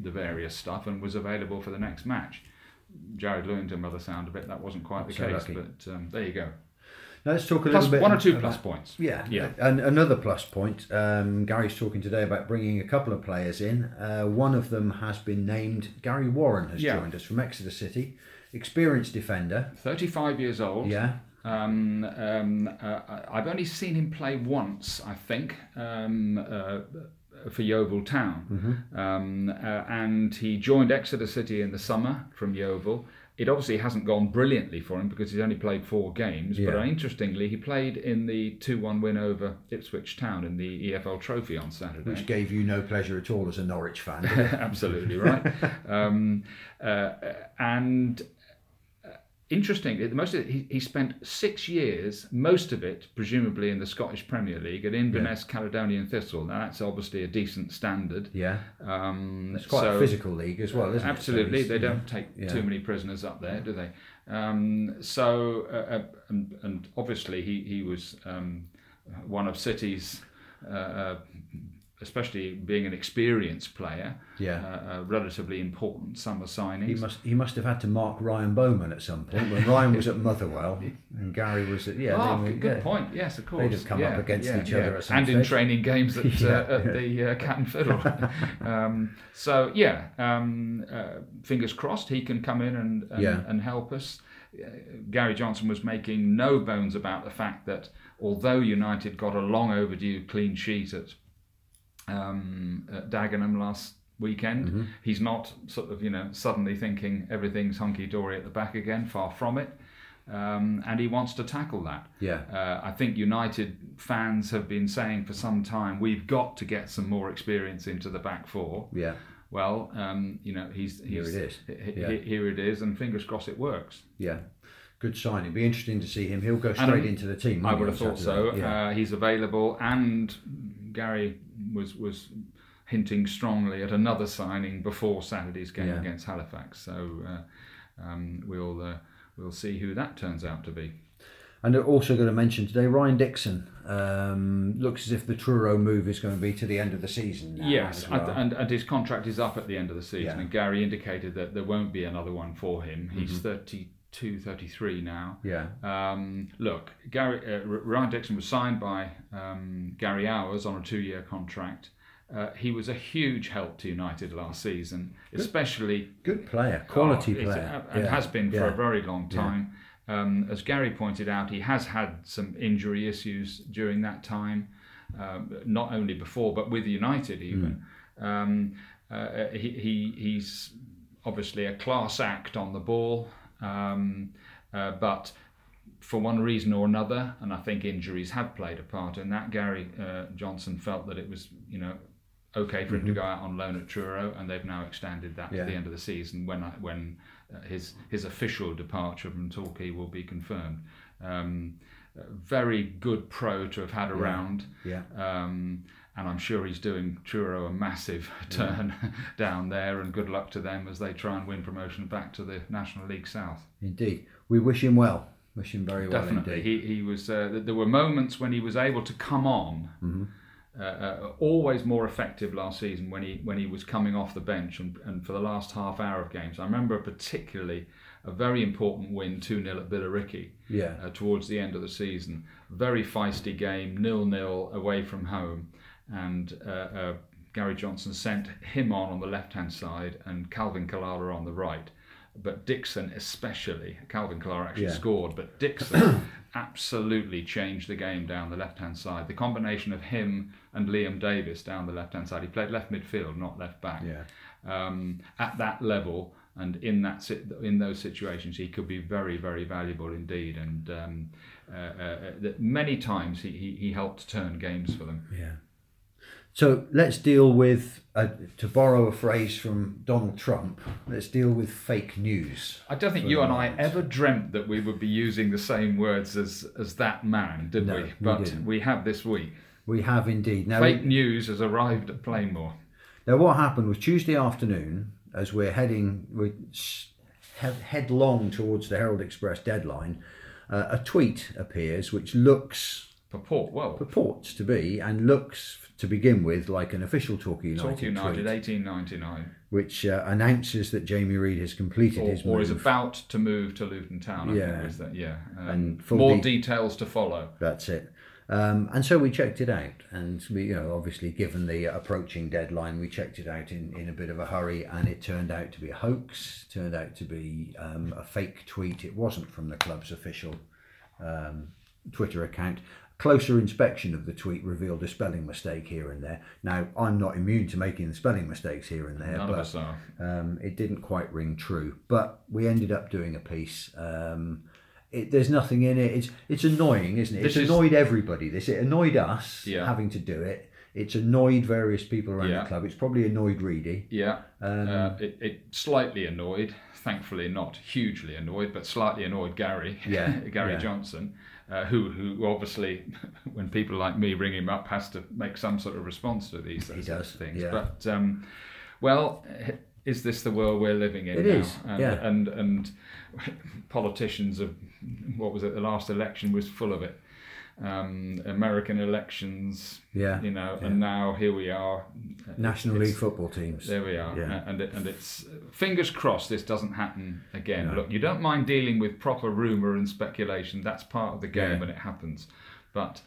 the various stuff and was available for the next match. Jared Lewington, by the sound of it, that wasn't quite the So case, lucky. but um, there you go. Let's talk a Plus little bit one or two about- plus points. Yeah, Yeah. And another plus point. Um, Gary's talking today about bringing a couple of players in. Uh, one of them has been named. Gary Warren has Yeah. joined us from Exeter City, experienced defender. 35 years old. Yeah, Um, um, uh, I've only seen him play once, I think, um, uh, for Yeovil Town. Um, uh, and he joined Exeter City in the summer from Yeovil. It obviously hasn't gone brilliantly for him because he's only played four games. But Yeah. uh, interestingly, he played in the 2 1 win over Ipswich Town in the EFL Trophy on Saturday. which gave you no pleasure at all as a Norwich fan. Absolutely right. um, uh, and interesting, the most of it, he, he spent six years, most of it presumably in the Scottish Premier League at Inverness Caledonian Thistle. Now that's obviously a decent standard. yeah, Um, it's quite so- a physical league as well, isn't Absolutely, it? So they don't take Yeah. too many prisoners up there, do they? Um, so, uh, uh, and, and obviously, he he was um, one of City's, uh, uh, especially being an experienced player, Yeah. uh, a relatively important summer signings. He must he must have had to mark Ryan Bowman at some point when Ryan was at Motherwell and Gary was at yeah. Oh, they good, yeah. point. Yes, of course. They'd have come yeah, up against yeah, each other at some and in training games at, uh, at the uh, Cat and Fiddle. um, so yeah, um, uh, fingers crossed he can come in and and, and help us. Uh, Gary Johnson was making no bones about the fact that although United got a long overdue clean sheet at, um, at Dagenham last weekend, Mm-hmm. he's not sort of you know suddenly thinking everything's hunky dory at the back again. Far from it. Um, and he wants to tackle that. Yeah. Uh, I think United fans have been saying for some time we've got to get some more experience into the back four. Yeah. Well, um, you know, he's, Here it is. he- he- Yeah. Here it is, and fingers crossed it works. Yeah. Good signing. Be interesting to see him. He'll go straight um, into the team. I would have thought so. Yeah. Uh, he's available, and Gary was was hinting strongly at another signing before Saturday's game Yeah. against Halifax. So uh, um, we'll uh, we'll see who that turns out to be. And they're also going to mention today Ryan Dixon. Um, looks as if the Truro move is going to be to the end of the season. Now Yes, well. and, and, and his contract is up at the end of the season, Yeah. Mm-hmm. and Gary indicated that there won't be another one for him. He's 32, 33 now. yeah. Um, look, Gary uh, Ryan Dixon was signed by um, Gary Owers on a two-year contract. Uh, he was a huge help to United last season, especially Good player, quality Oh, player, and Yeah. has been for Yeah. a very long time. Um, as Gary pointed out, he has had some injury issues during that time, um, not only before but with United even. Hmm. Um, uh, he, he he's obviously a class act on the ball, um, uh, but for one reason or another, and I think injuries have played a part in that. Gary uh, Johnson felt that it was, you know, okay for him to go out on loan at Truro, and they've now extended that Mm-hmm. Yeah. to the end of the season when I, when uh, his his official departure from Torquay will be confirmed. Um, very good pro to have had around. Yeah. Um, and I'm sure he's doing Truro a massive turn down there, and good luck to them as they try and win promotion back to the National League South. Indeed. We wish him well. Wish him very well Definitely, indeed. he he was. Uh, there were moments when he was able to come on. Mm-hmm. Uh, uh, always more effective last season when he when he was coming off the bench and, and for the last half hour of games. I remember particularly a very important win 2 0 at Billericay Yeah. uh, towards the end of the season. Very feisty game, nil nil away from home, and uh, uh, Gary Johnson sent him on on the left hand side and Calvin Kalala on the right. But Dixon, especially, Calvin Kalala actually Yeah. scored, but Dixon absolutely changed the game down the left hand side. The combination of him and Liam Davis down the left hand side, he played left midfield, not left back Yeah. um, at that level and in that in those situations he could be very very valuable indeed and um, uh, uh, that many times he, he, he helped turn games for them Yeah. So let's deal with, uh, to borrow a phrase from Donald Trump, let's deal with fake news. I don't think you and I ever dreamt that we would be using the same words as as that man did No, we we but didn't. we have this week We have indeed. Now, fake news has arrived at Plainmoor now what happened was Tuesday afternoon, as we're heading we head headlong towards the Herald Express deadline, uh, a tweet appears which looks purport well. purports to be and looks to begin with like an official Torquay United, Torquay United, tweet, 1899, which uh, announces that Jamie Reid has completed or, his move. or is about to move to Luton Town. I Yeah. think that. Yeah, um, And more de- details to follow. That's it. Um, and so we checked it out, and we, you know, obviously, given the approaching deadline, we checked it out in, in a bit of a hurry, and it turned out to be a hoax. Turned out to be um, a fake tweet. It wasn't from the club's official um, Twitter account. Closer inspection of the tweet revealed a spelling mistake here and there. Now, I'm not immune to making spelling mistakes here and there, None but of us are. um, it didn't quite ring true, but we ended up doing a piece. Um, it, there's nothing in it. It's it's annoying, isn't it? This it's is- annoyed everybody. This it annoyed us Yeah. having to do it. It's annoyed various people around Yeah. the club. It's probably annoyed Reedy. Yeah, Um, uh, it, it slightly annoyed. Thankfully, not hugely annoyed, but slightly annoyed Gary. Yeah, Gary yeah. Johnson, uh, who who obviously, when people like me ring him up, has to make some sort of response to these He does, things. yeah. But um, well, is this the world we're living in It now? is, And, yeah. And and politicians of what was it? The last election was full of it. Um, American elections, Yeah, you know, yeah. and now here we are. National It's- League football teams. there we are, Yeah. And it, and it's fingers crossed this doesn't happen again. No. Look, you don't mind dealing with proper rumor and speculation. That's part of the game Yeah. when it happens, but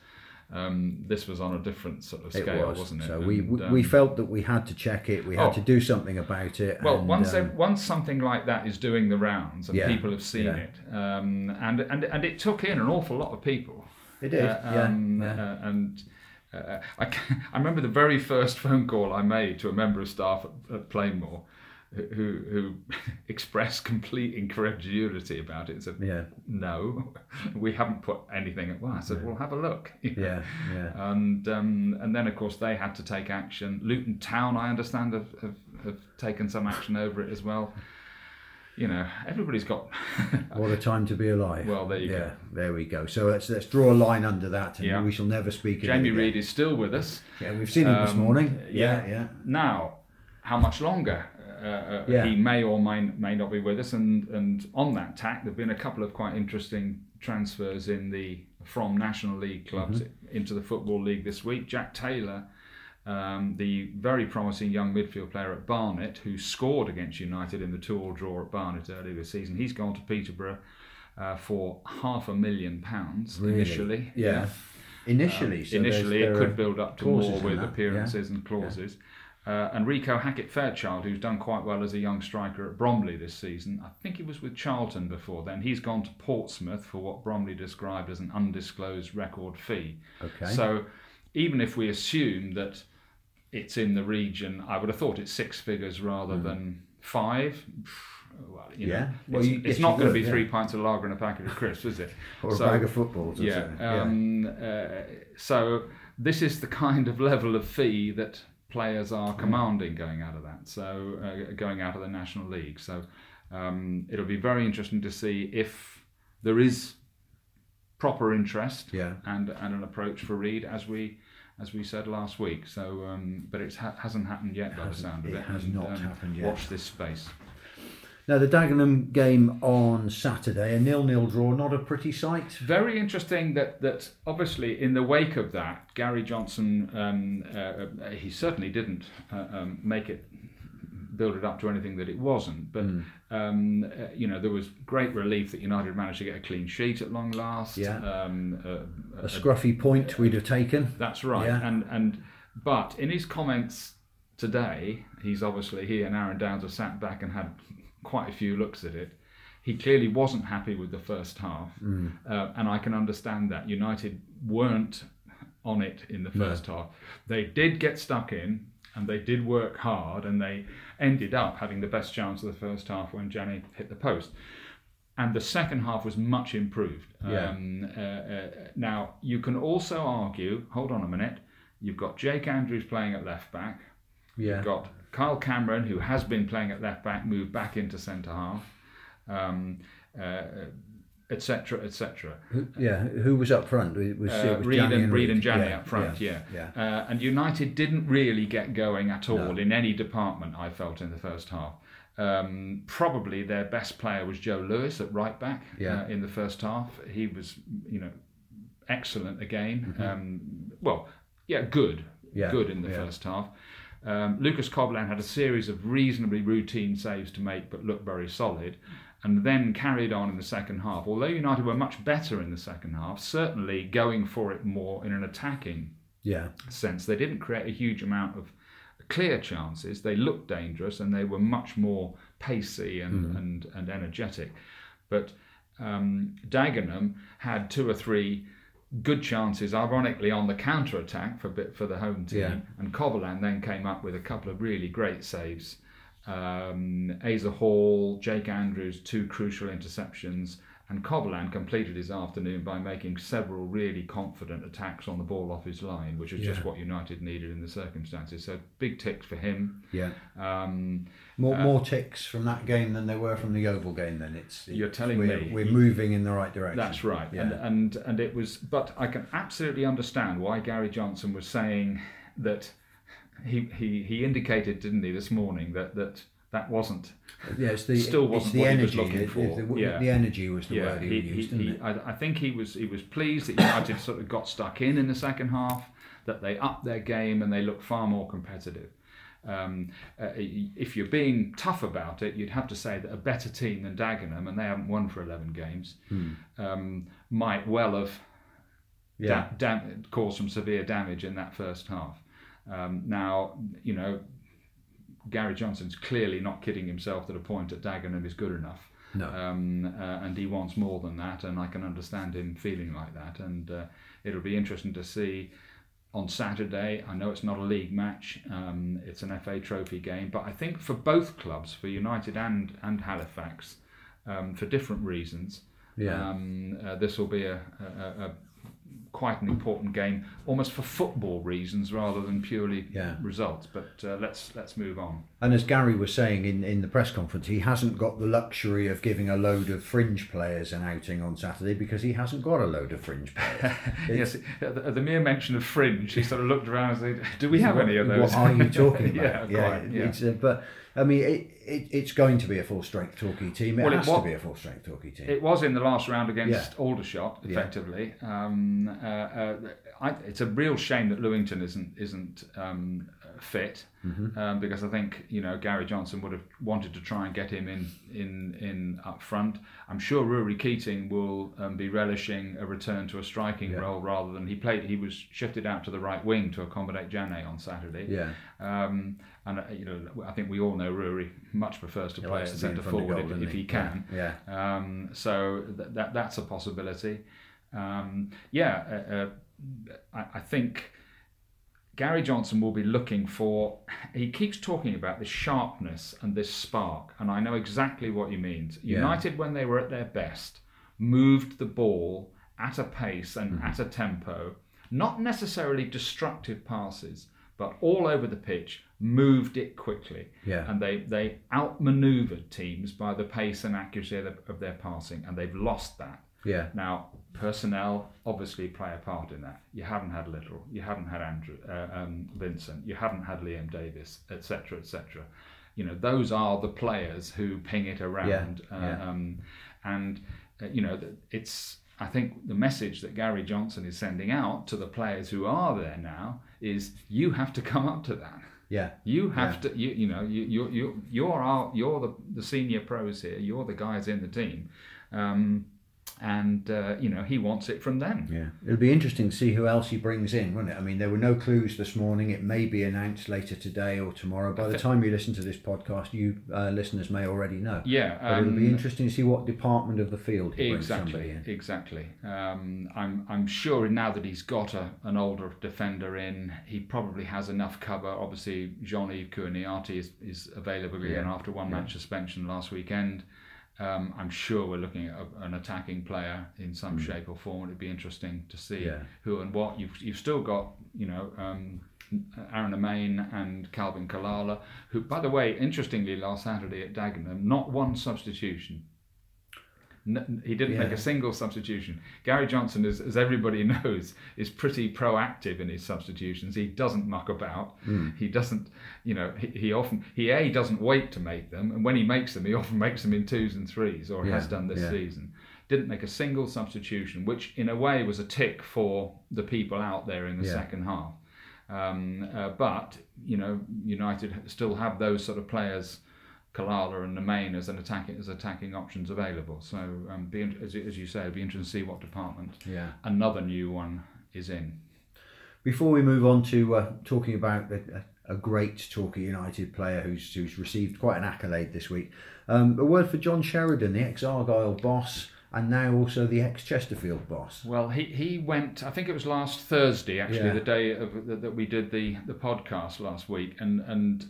um, this was on a different sort of scale, was. wasn't it? So we And, we, um, we felt that we had to check it. We had Oh. to do something about it. well, and, once um, they- once something like that is doing the rounds and Yeah, people have seen yeah. it, um, and and and it took in an awful lot of people. It did. Uh, yeah, um, yeah. uh, and uh, I, I remember the very first phone call I made to a member of staff at, at Plainmoor who, who expressed complete incredulity about it. Said, yeah, no, we haven't put anything at well. I said, well, have a look. you know. yeah, yeah. And um, and then of course they had to take action. Luton Town, I understand, have, have, have taken some action over it as well. You know, everybody's got. What a time to be alive. Well, there you yeah, go. there we go. So let's let's draw a line under that, and Yeah. we shall never speak. it Jamie again. Reid is still with us. Yeah, we've seen him this Um, morning. yeah. Yeah, yeah. Now, how much longer? Uh, uh, Yeah. He may or may, may not be with us, and, and on that tack, there have been a couple of quite interesting transfers in the from National League clubs Mm-hmm. into the Football League this week. Jack Taylor, um, the very promising young midfield player at Barnet, who scored against United in the two-all draw at Barnet earlier this season, he's gone to Peterborough uh, for half a million pounds Really? initially. Yeah. Initially, Um, so initially, it could build up to more with that, yeah. appearances and clauses. Uh, and Reeco Hackett Fairchild, who's done quite well as a young striker at Bromley this season, I think he was with Charlton before then. He's gone to Portsmouth for what Bromley described as an undisclosed record fee. Okay. So even if we assume that it's in the region, I would have thought it's six figures rather than five. Well, you. Yeah. know, Well, it's, you- it's yes, not going to be yeah. three pints of lager and a packet of crisps, is it? or a So- bag of footballs. Or yeah. Um, uh, so this is the kind of level of fee that players are commanding going out of that. So uh, going out of the National League. So um, it'll be very interesting to see if there is proper interest Yeah. and and an approach for Reid as we. As we said last week, so um, but it ha- hasn't happened yet by the sound of it it. has and, not um, happened yet. Watch this space. Now the Dagenham game on Saturday, a nil-nil draw, not a pretty sight. Very interesting that that obviously in the wake of that, Gary Johnson, um, uh, uh, he certainly didn't uh, um, make it build it up to anything that it wasn't. But Hmm. Um, uh, you know there was great relief that United managed to get a clean sheet at long last. Yeah. Um, uh, A scruffy point we'd have taken. that's right. Yeah. And and but in his comments today, he's obviously he and Aaron Downes have sat back and had quite a few looks at it. He clearly wasn't happy with the first half, Mm. uh, and I can understand that. United weren't on it in the first half. They did get stuck in, and they did work hard, and they ended up having the best chance of the first half when Janny hit the post. And the second half was much improved. Yeah. Um, uh, uh, now, you can also argue, hold on a minute, you've got Jake Andrews playing at left back, Yeah. You've got Kyle Cameron, who has been playing at left back, moved back into centre half, um, etc., etc. Yeah. Who was up front? It was, it Uh, was Reid and Reid and Janny Yeah, up front, yeah. yeah. Uh, and United didn't really get going at all No. in any department. I felt in the first half. Um, probably their best player was Joe Lewis at right back Yeah. uh, in the first half. He was, you know, excellent again. Um, well, yeah, good, Yeah, good in the yeah. first half. Um, Lucas Covolan had a series of reasonably routine saves to make, but looked very solid, and then carried on in the second half. Although United were much better in the second half, certainly going for it more in an attacking Yeah. sense. They didn't create a huge amount of clear chances. They looked dangerous and they were much more pacey and, and, and energetic. But um, Dagenham had two or three good chances, ironically, on the counter attack for bit for the home team. Yeah. And Covolan then came up with a couple of really great saves. Um, Asa Hall, Jake Andrews, two crucial interceptions, and Covolan completed his afternoon by making several really confident attacks on the ball off his line, which is just what United needed in the circumstances. So big ticks for him. Yeah. Um, More more ticks from that game than there were from the Oval game. Then it's You're telling we're, me. we're moving in the right direction. That's right, Yeah. and, and and it was. But I can absolutely understand why Gary Johnson was saying that. He, he, he indicated, didn't he, this morning that that, that wasn't. yeah, it's the still wasn't the what he was energy. looking for. The, the, Yeah. the energy was the yeah, word he, he, used, he, didn't he? I, I think he was he was pleased that United sort of got stuck in in the second half, that they upped their game and they looked far more competitive. Um, uh, if you're being tough about it, you'd have to say that a better team than Dagenham, and they haven't won for 11 games, um, might well have Yeah. da- dam- caused some severe damage in that first half. Um, now, you know, Gary Johnson's clearly not kidding himself that a point at Dagenham is good enough. No. Um, uh, and he wants more than that, and I can understand him feeling like that. And uh, it'll be interesting to see on Saturday. I know it's not a league match, um, it's an FA Trophy game, but I think for both clubs, for United and, and Halifax, um, for different reasons, Yeah. um, uh, this will be a, a, a quite an important game, almost for football reasons rather than purely Yeah. results. But uh, let's let's move on. And as Gary was saying in, in the press conference, he hasn't got the luxury of giving a load of fringe players an outing on Saturday because he hasn't got a load of fringe players. yes, the, the mere mention of fringe, he sort of looked around and said, "Do we have any of those?" What are you talking yeah, about? quite, yeah. It's, uh, but I mean, it, it, it's going to be a full strength Torquay team. It Well, it has to be a full strength Torquay team. It was in the last round against Yeah. Aldershot, Yeah. effectively. Um, uh, uh, I, it's a real shame that Lewington isn't isn't um, fit Mm-hmm. um, because I think you know Gary Johnson would have wanted to try and get him in in in up front. I'm sure Rory Keating will um, be relishing a return to a striking Yeah. role rather than he played. He was shifted out to the right wing to accommodate Jane on Saturday. yeah. And uh, you know, I think we all know Rory much prefers to He play at to be in centre forward goal, if, if he? he can. Yeah. Um, so th- that that's a possibility. Um, yeah, uh, uh, I, I think Gary Johnson will be looking for. He keeps talking about this sharpness and this spark, and I know exactly what he means. Yeah. United, when they were at their best, moved the ball at a pace and Mm-hmm. at a tempo, not necessarily destructive passes, but all over the pitch, moved it quickly Yeah. and they they outmaneuvered teams by the pace and accuracy of, their- of their passing, and they've lost that. Yeah. Now, personnel obviously play a part in that. You haven't had Little, you haven't had Andrew, uh, um, Vincent, you haven't had Liam Davis, etc., etc. You know, those are the players who ping it around, Yeah, uh, yeah. Um, and uh, you know, it's. I think the message that Gary Johnson is sending out to the players who are there now is you have to come up to that. Yeah. You have to, you, you know, you, you, you, you're our, you're the, the senior pros here. You're the guys in the team, um, and uh, you know he wants it from them. Yeah, it'll be interesting to see who else he brings in, won't it? I mean, there were no clues this morning. It may be announced later today or tomorrow. By the time you listen to this podcast, you uh, listeners may already know. Yeah, But it'll be um, interesting to see what department of the field he brings somebody Exactly, in. exactly. Um, I'm I'm sure now that he's got a, an older defender in, he probably has enough cover. Obviously, Jean-Yves Koue Niate is, is available again Yeah, after one match suspension last weekend. Um, I'm sure we're looking at a, an attacking player in some shape or form. It'd be interesting to see. Yeah. who and what. You've you've still got you know um, Aaron Nemane and Calvin Kalala, who by the way, interestingly, last Saturday at Dagenham, not one substitution. He didn't make a single substitution. Gary Johnson, is, as everybody knows, is pretty proactive in his substitutions. He doesn't muck about. He doesn't, you know, he, he often he a doesn't wait to make them, and when he makes them, he often makes them in twos and threes, or has done this yeah. season. didn't make a single substitution, which in a way was a tick for the people out there in the Yeah. second half. Um, uh, but you know, United still have those sort of players, Kalala and Nemane as an attacking as attacking options available. So um, be, as, you- as you say, it'll be interesting to see what department Yeah. another new one is in. Before we move on to uh, talking about a, a great Torquay United player who's, who's received quite an accolade this week, um, a word for John Sheridan, the ex Argyle boss, and now also the ex Chesterfield boss. Well, he, he went. I think it was last Thursday, actually, Yeah. the day of, that, that we did the, the podcast last week, and and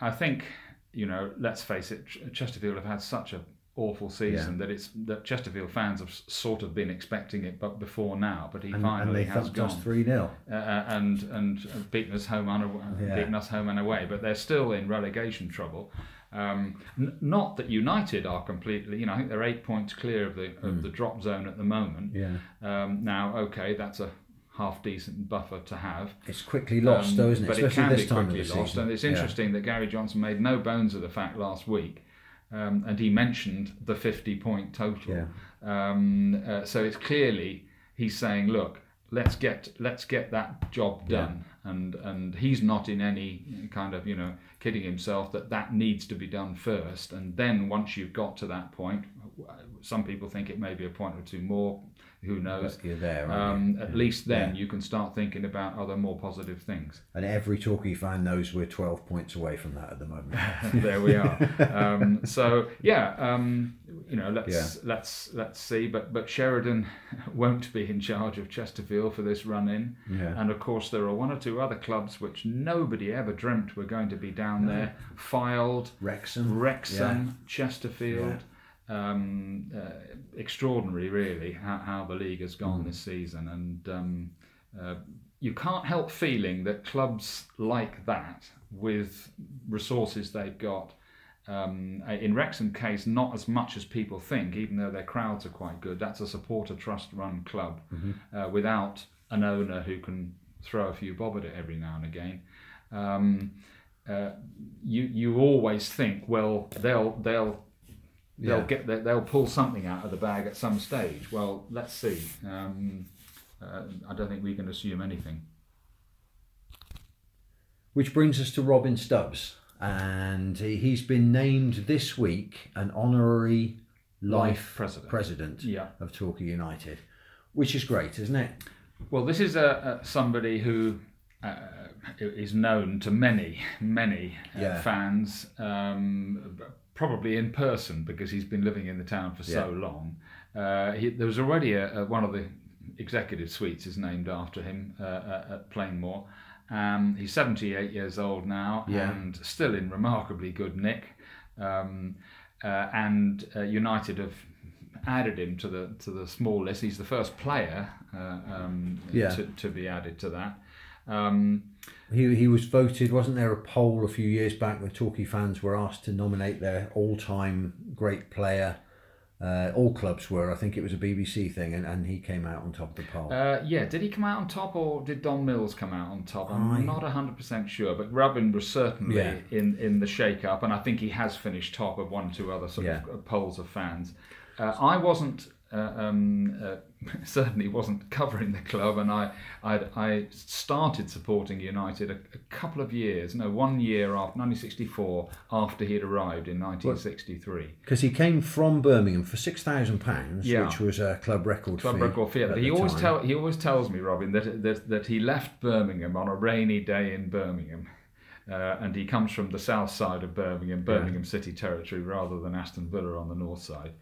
I think you know, let's face it, Ch- Chesterfield have had such a awful season that it's that Chesterfield fans have sort of been expecting it, but before now, but he And, and finally they has gone 3 0. uh, and and beaten us home and Yeah. beaten us home and away. But they're still in relegation trouble. Um, n- not that United are completely, you know, I think they're eight points clear of the of the drop zone at the moment. Yeah. Um, now, okay, that's a half decent buffer to have. It's quickly lost, Um, though, isn't it? But it Especially can this be time of quickly lost. season. And it's Yeah. interesting that Gary Johnson made no bones of the fact last week, um, and he mentioned the 50 point total. Yeah. Um, uh, so it's clearly he's saying, look, let's get let's get that job done. Yeah. And and he's not in any kind of you know kidding himself that that needs to be done first. And then once you've got to that point, some people think it may be a point or two more. Who knows? But you're there, aren't Um, you? at least then Yeah. you can start thinking about other more positive things. And every Torquay fan knows we're 12 points away from that at the moment. there we are. Um, so yeah, um, you know, let's let's let's see. But but Sheridan won't be in charge of Chesterfield for this run in, Yeah. and of course there are one or two other clubs which nobody ever dreamt were going to be down there. Fylde, Wrexham. Wrexham, Chesterfield. Um, uh, extraordinary, really, how, how the league has gone this season, and um, uh, you can't help feeling that clubs like that, with resources they've got, um, in Wrexham case, not as much as people think, even though their crowds are quite good. That's a supporter trust run club uh, without an owner who can throw a few bob at it every now and again. Um, uh, you you always think, well, they'll they'll they'll Yeah. get they- they'll pull something out of the bag at some stage. Well, let's see. Um, uh, I don't think we can assume anything. Which brings us to Robin Stubbs. And he- he's been named this week an honorary life, Life president. president Yeah. of Torquay United, which is great, isn't it? Well, this is a, a somebody who uh, is known to many, many uh, Yeah. fans, um, probably in person because he's been living in the town for so long. Uh, he, there was already a, a, one of the executive suites is named after him uh, uh, at Plainmoor. Um, he's 78 years old now Yeah. and still in remarkably good nick. Um, uh, and uh, United have added him to the to the small list. He's the first player uh, um, Yeah. to, to be added to that. Um, He, he was voted, wasn't there a poll a few years back where Torquay fans were asked to nominate their all time great player? Uh, all clubs were, I think it was a BBC thing, and, and he came out on top of the poll. uh, yeah, did he come out on top or did Don Mills come out on top? I'm I- not 100% sure, but Robin was certainly Yeah. in, in the shake up, and I think he has finished top of one or two other sort Yeah. of uh, polls of fans. Uh, I wasn't. Uh, um, uh, certainly wasn't covering the club, and I I'd, I started supporting United a, a couple of years, no, one year after 1964, after he'd arrived in 1963. Because he came from Birmingham for £6,000, Yeah. which was a club record Club fee. record fee. at He the always time. tell he always tells me, Robin, that that, that he left Birmingham on a rainy day in Birmingham. Uh, and he comes from the south side of Birmingham, Birmingham City territory, rather than Aston Villa on the north side.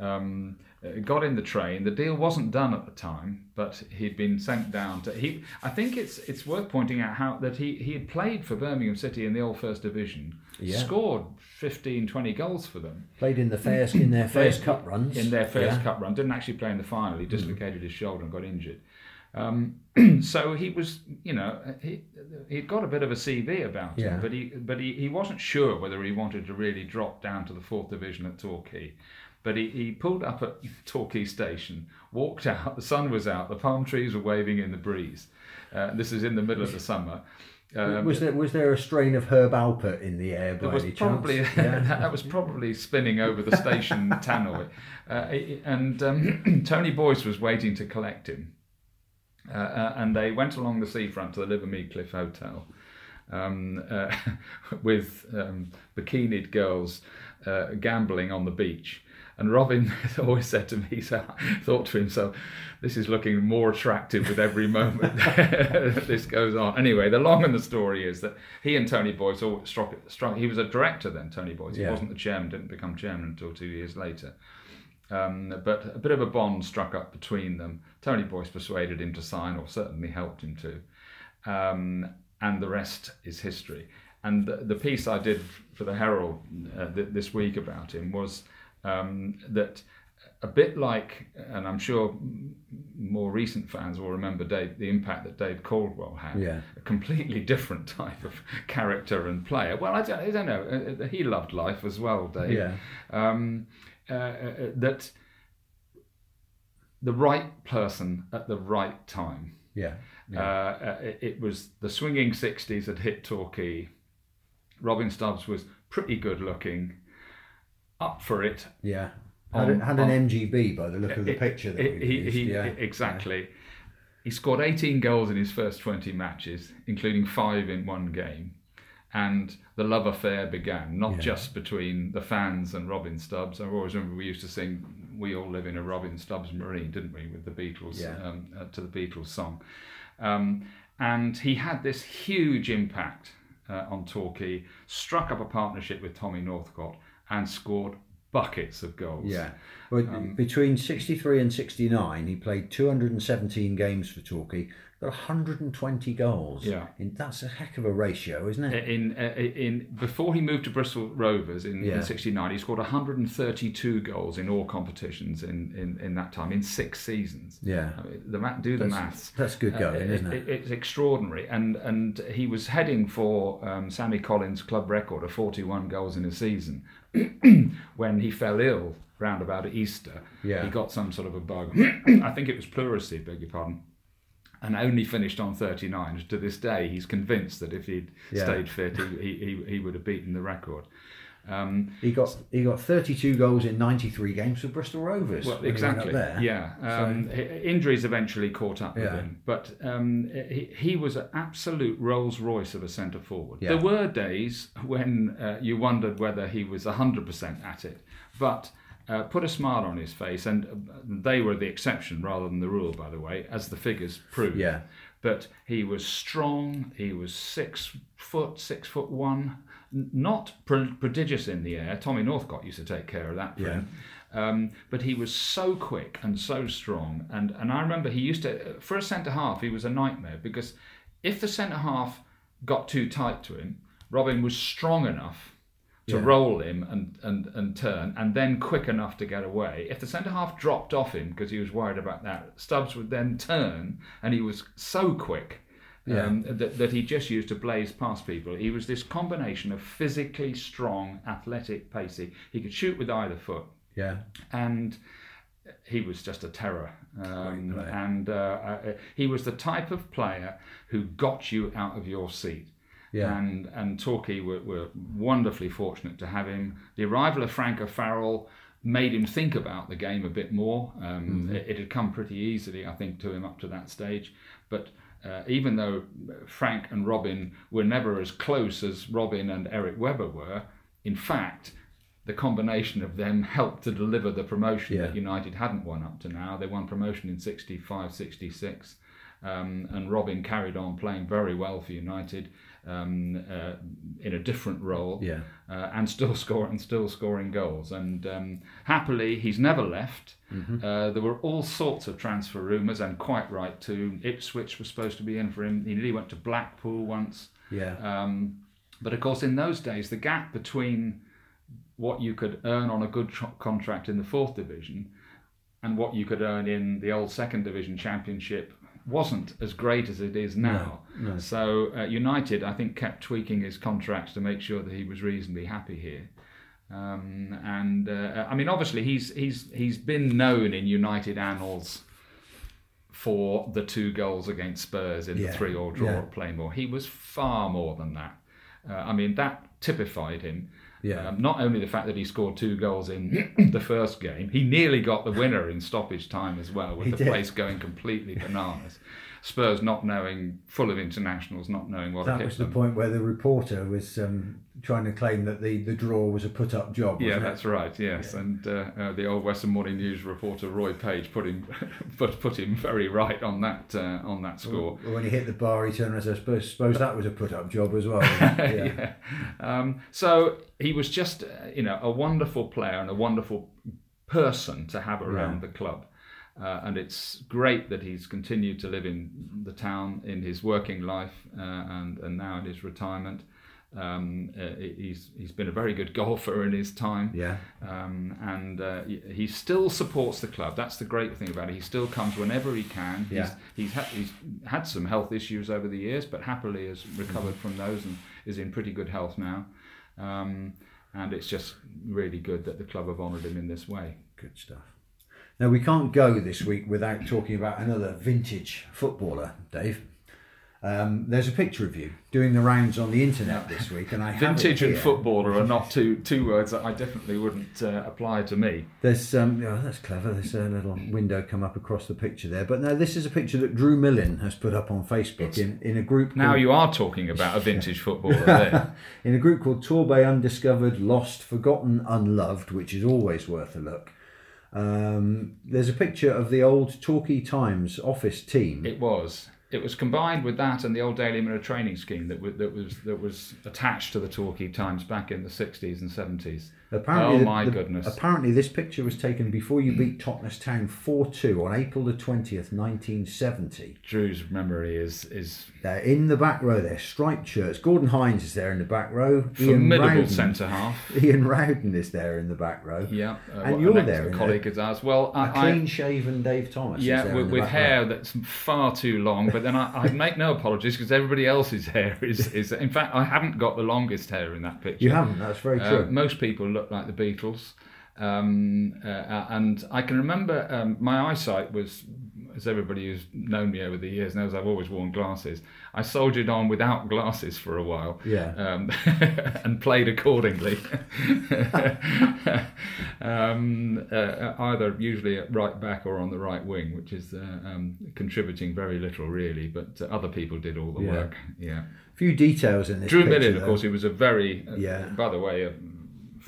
Um, uh, got in the train. The deal wasn't done at the time, but he'd been sent down to. He, I think it's it's worth pointing out how that he, he had played for Birmingham City in the old First Division, Yeah. scored 15, 20 goals for them Played in the first in their first cup runs. in their first Yeah. cup run. Didn't actually play in the final. He dislocated his shoulder and got injured. Um, so he was, you know, he he'd got a bit of a CV about Yeah. him, but he but he, he wasn't sure whether he wanted to really drop down to the fourth division at Torquay. But he, he pulled up at Torquay station, walked out. The sun was out. The palm trees were waving in the breeze. Uh, this is in the middle of the summer. Um, was there was there a strain of Herb Alpert in the air by was any probably chance? Yeah. that, that was probably spinning over the station tannoy, uh, and um, Tony Boyce was waiting to collect him, uh, uh, and they went along the seafront to the Livermead Cliff Hotel, um, uh, with um, bikinied girls uh, gambling on the beach. And Robin always said to me, so thought to himself, this is looking more attractive with every moment this goes on. Anyway, the long and the story is that he and Tony Boyce all struck, struck he was a director then, Tony Boyce. He Yeah. wasn't the chairman, didn't become chairman until two years later. Um, but a bit of a bond struck up between them. Tony Boyce persuaded him to sign, or certainly helped him to. Um, and the rest is history. And the, the piece I did for the Herald uh, th- this week about him was um, that a bit like, and I'm sure more recent fans will remember Dave, the impact that Dave Caldwell had. Yeah. A completely different type of character and player. Well, I don't, I don't know. Uh, uh, He loved life as well, Dave Yeah. um, uh, uh, that the right person at the right time. Yeah. Uh, uh, it, it was the swinging 60s had hit Torquay. Robin Stubbs was pretty good looking, up for it. Yeah. Had, On- had an on- MGB by the look of the It- picture that it- he, he- yeah. Exactly. He scored 18 goals in his first 20 matches, including five in one game. And the love affair began, not Yeah. just between the fans and Robin Stubbs. I always remember we used to sing "We All Live in a Robin Stubbs Marine," didn't we, with the Beatles Yeah. um, uh, to the Beatles song. Um, and he had this huge impact uh, on Torquay, struck up a partnership with Tommy Northcott, and scored buckets of goals. Yeah. Well, Um, between 63 and 69, he played 217 games for Torquay, got 120 goals. Yeah. And that's a heck of a ratio, isn't it? in uh, in before he moved to Bristol Rovers in, Yeah. in '69, he scored 132 goals in all competitions in, in, in that time in six seasons. Yeah. I mean, the do the That's- maths. that's good going, Uh, isn't it? It's extraordinary, and and he was heading for um, Sammy Collins' club record of 41 goals in a season when he fell ill round about Easter. Yeah. He got some sort of a bug. I think it was pleurisy, beg your pardon and only finished on 39. To this day, he's convinced that if he'd Yeah. stayed fit, he, he, he, he would have beaten the record. Um, He got he got 32 goals in 93 games for Bristol Rovers. well, when he went up exactly. there. Yeah. Um, hi- Injuries eventually caught up with Yeah. him, but um, he, he was an absolute Rolls Royce of a centre forward. Yeah. There were days when uh, you wondered whether he was 100% at it, but. Uh, put a smile on his face, and uh, they were the exception rather than the rule, by the way, as the figures prove. Yeah. But he was strong. He was six foot, six foot one, not pro- prodigious in the air. Tommy Northcott used to take care of that for Yeah. him. Um, but he was so quick and so strong. And, and I remember he used to, for a centre half, he was a nightmare because if the centre half got too tight to him, Robin was strong enough to Yeah. roll him and, and, and turn, and then quick enough to get away. If the centre half dropped off him because he was worried about that, Stubbs would then turn, and he was so quick um, that, that he just used to blaze past people. He was this combination of physically strong, athletic, pacey. He could shoot with either foot, Yeah. and he was just a terror. Um, and uh, uh, he was the type of player who got you out of your seat. Yeah. And and Torquay were, were wonderfully fortunate to have him. The arrival of Frank O'Farrell made him think about the game a bit more. Um, it, it had come pretty easily, I think, to him up to that stage. But uh, even though Frank and Robin were never as close as Robin and Eric Webber were, in fact, the combination of them helped to deliver the promotion Yeah. that United hadn't won up to now. They won promotion in 65 66. Um, and Robin carried on playing very well for United um, uh, in a different role Yeah. uh, and still scoring still scoring goals. And um, happily, he's never left. Mm-hmm. Uh, there were all sorts of transfer rumours, and quite right too. Ipswich was supposed to be in for him. He nearly went to Blackpool once. Yeah. Um, but of course, in those days, the gap between what you could earn on a good tr- contract in the fourth division and what you could earn in the old second division championship wasn't as great as it is now. no. So uh, United, I think, kept tweaking his contracts to make sure that he was reasonably happy here. Um, and uh, I mean, obviously, he's he's he's been known in United annals for the two goals against Spurs in Yeah, the three-all draw yeah. at Plainmoor. He was far more than that. Uh, I mean, that typified him. Yeah. Um, not only the fact that he scored two goals in the first game, he nearly got the winner in stoppage time as well, with He the did. place going completely bananas. Spurs not knowing, full of internationals, not knowing what That was the them. point where the reporter was um, trying to claim that the, the draw was a put up job. Yeah, it? that's right. Yes, and uh, uh, the old Western Morning News reporter Roy Page put him put, put him very right on that uh, on that score. Well, When he hit the bar, he turned around and said, I suppose, suppose that was a put up job as well. wasn't yeah. Um, so he was just, uh, you know, a wonderful player and a wonderful person to have around the club. Uh, and it's great that he's continued to live in the town in his working life uh, and, and now in his retirement. Um, uh, he's he's been a very good golfer in his time, Yeah. um, and uh, he, still supports the club. That's the great thing about it. He still comes whenever he can. Yeah. He's he's, ha- he's had some health issues over the years, but happily has recovered from those and is in pretty good health now. Um, and it's just really good that the club have honoured him in this way. Good stuff. Now, we can't go this week without talking about another vintage footballer, Dave. Um, there's a picture of you doing the rounds on the internet this week, and I Vintage and footballer are not two two words that I definitely wouldn't uh, apply to me. There's um, oh, that's clever. There's a little window come up across the picture there. But no, this is a picture that Drew Millin has put up on Facebook in, in a group. Now called- you are talking about a vintage footballer there. in a group called Torbay Undiscovered, Lost, Forgotten, Unloved, which is always worth a look. Um, there's a picture of the old Torquay Times office team. It was. It was combined with that and the old Daily Mirror training scheme that was that was that was attached to the Torquay Times back in the sixties and seventies. Apparently, oh my the- goodness! Apparently, this picture was taken before you beat Totnes Town 4 2 on April the 20th, 1970. Drew's memory is is They're in the back row there, striped shirts. Gordon Hines is there in the back row. formidable centre half. Ian Rowden is there in the back row. Yeah, uh, And what- you're an there, in colleague of ours. Well, A I, I, clean shaven Dave Thomas. is yeah, there with, with hair row. that's far too long. But then I, I make no apologies because everybody else's hair is, is. In fact, I haven't got the longest hair in that picture. You haven't, that's very Uh, true. most people look like the Beatles. Um, uh, uh, and I can remember um, my eyesight was, as everybody who's known me over the years knows, I've always worn glasses. I soldiered on without glasses for a while. Yeah. Um, and played accordingly. um, uh, either usually at right back or on the right wing, which is uh, um, contributing very little really, but uh, other people did all the Yeah. work. Yeah. A few details in this Drew picture, Millin, of though. course, he was a very, uh, Yeah. by the way, a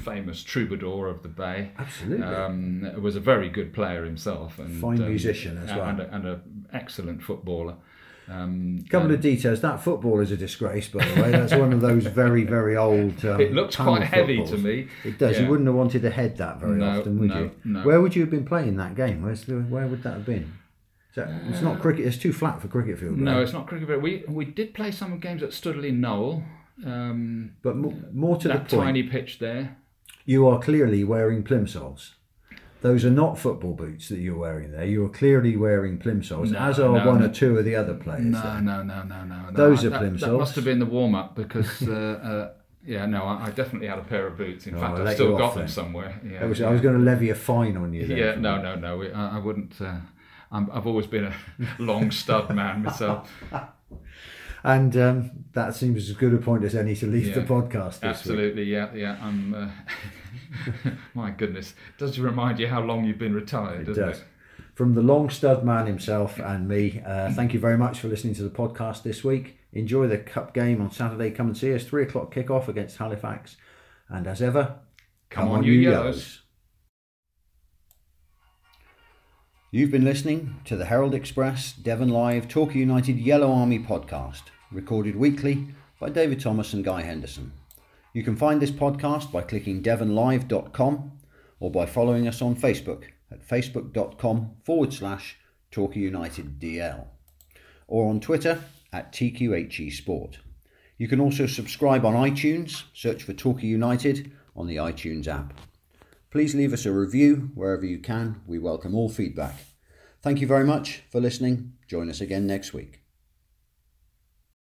famous troubadour of the Bay. Absolutely. Um, was a very good player himself, and Fine um, musician as well. and, an excellent footballer. Um, couple and of details. That football is a disgrace, by the way. That's one of those very, very old. Um, it looks quite heavy to me. It does. Yeah. You wouldn't have wanted to head that very No, often, would no, you? no. Where would you have been playing that game? Where's the, where would that have been? So it's not cricket. It's too flat for cricket field. No, right? it's not cricket. But we we did play some games at Stoodley Knowle. Um, But mo- more to the that point, tiny pitch there. You are clearly wearing plimsolls. Those are not football boots that you're wearing there. You are clearly wearing plimsolls, No, as are no, one no. or two of the other players. No, there. no, no, no, no. no. Those I- are that, plimsolls. That must have been the warm up because. Uh, uh, yeah, no, I, I definitely had a pair of boots. In Oh, fact, I've still got them then. somewhere. Yeah, I was, I was going to levy a fine on you. Then Yeah, for no, no, no. I, I wouldn't. Uh, I'm, I've always been a long stud man myself. And um, that seems as good a point as any to leave Yeah, the podcast this week. Absolutely, yeah, yeah. I'm. Uh, my goodness, does it remind you how long you've been retired? It doesn't does. it? From the long stud man himself and me, uh, thank you very much for listening to the podcast this week. Enjoy the cup game on Saturday. Come and see us. Three o'clock kickoff against Halifax. And as ever, Come on, you yellows. You've been listening to the Herald Express Devon Live Torquay United Yellow Army podcast, recorded weekly by David Thomas and Guy Henderson. You can find this podcast by clicking devonlive.com or by following us on Facebook at facebook.com forward slash Torquay United DL or on Twitter at TQHE Sport. You can also subscribe on iTunes, search for Torquay United on the iTunes app. Please leave us a review wherever you can. We welcome all feedback. Thank you very much for listening. Join us again next week.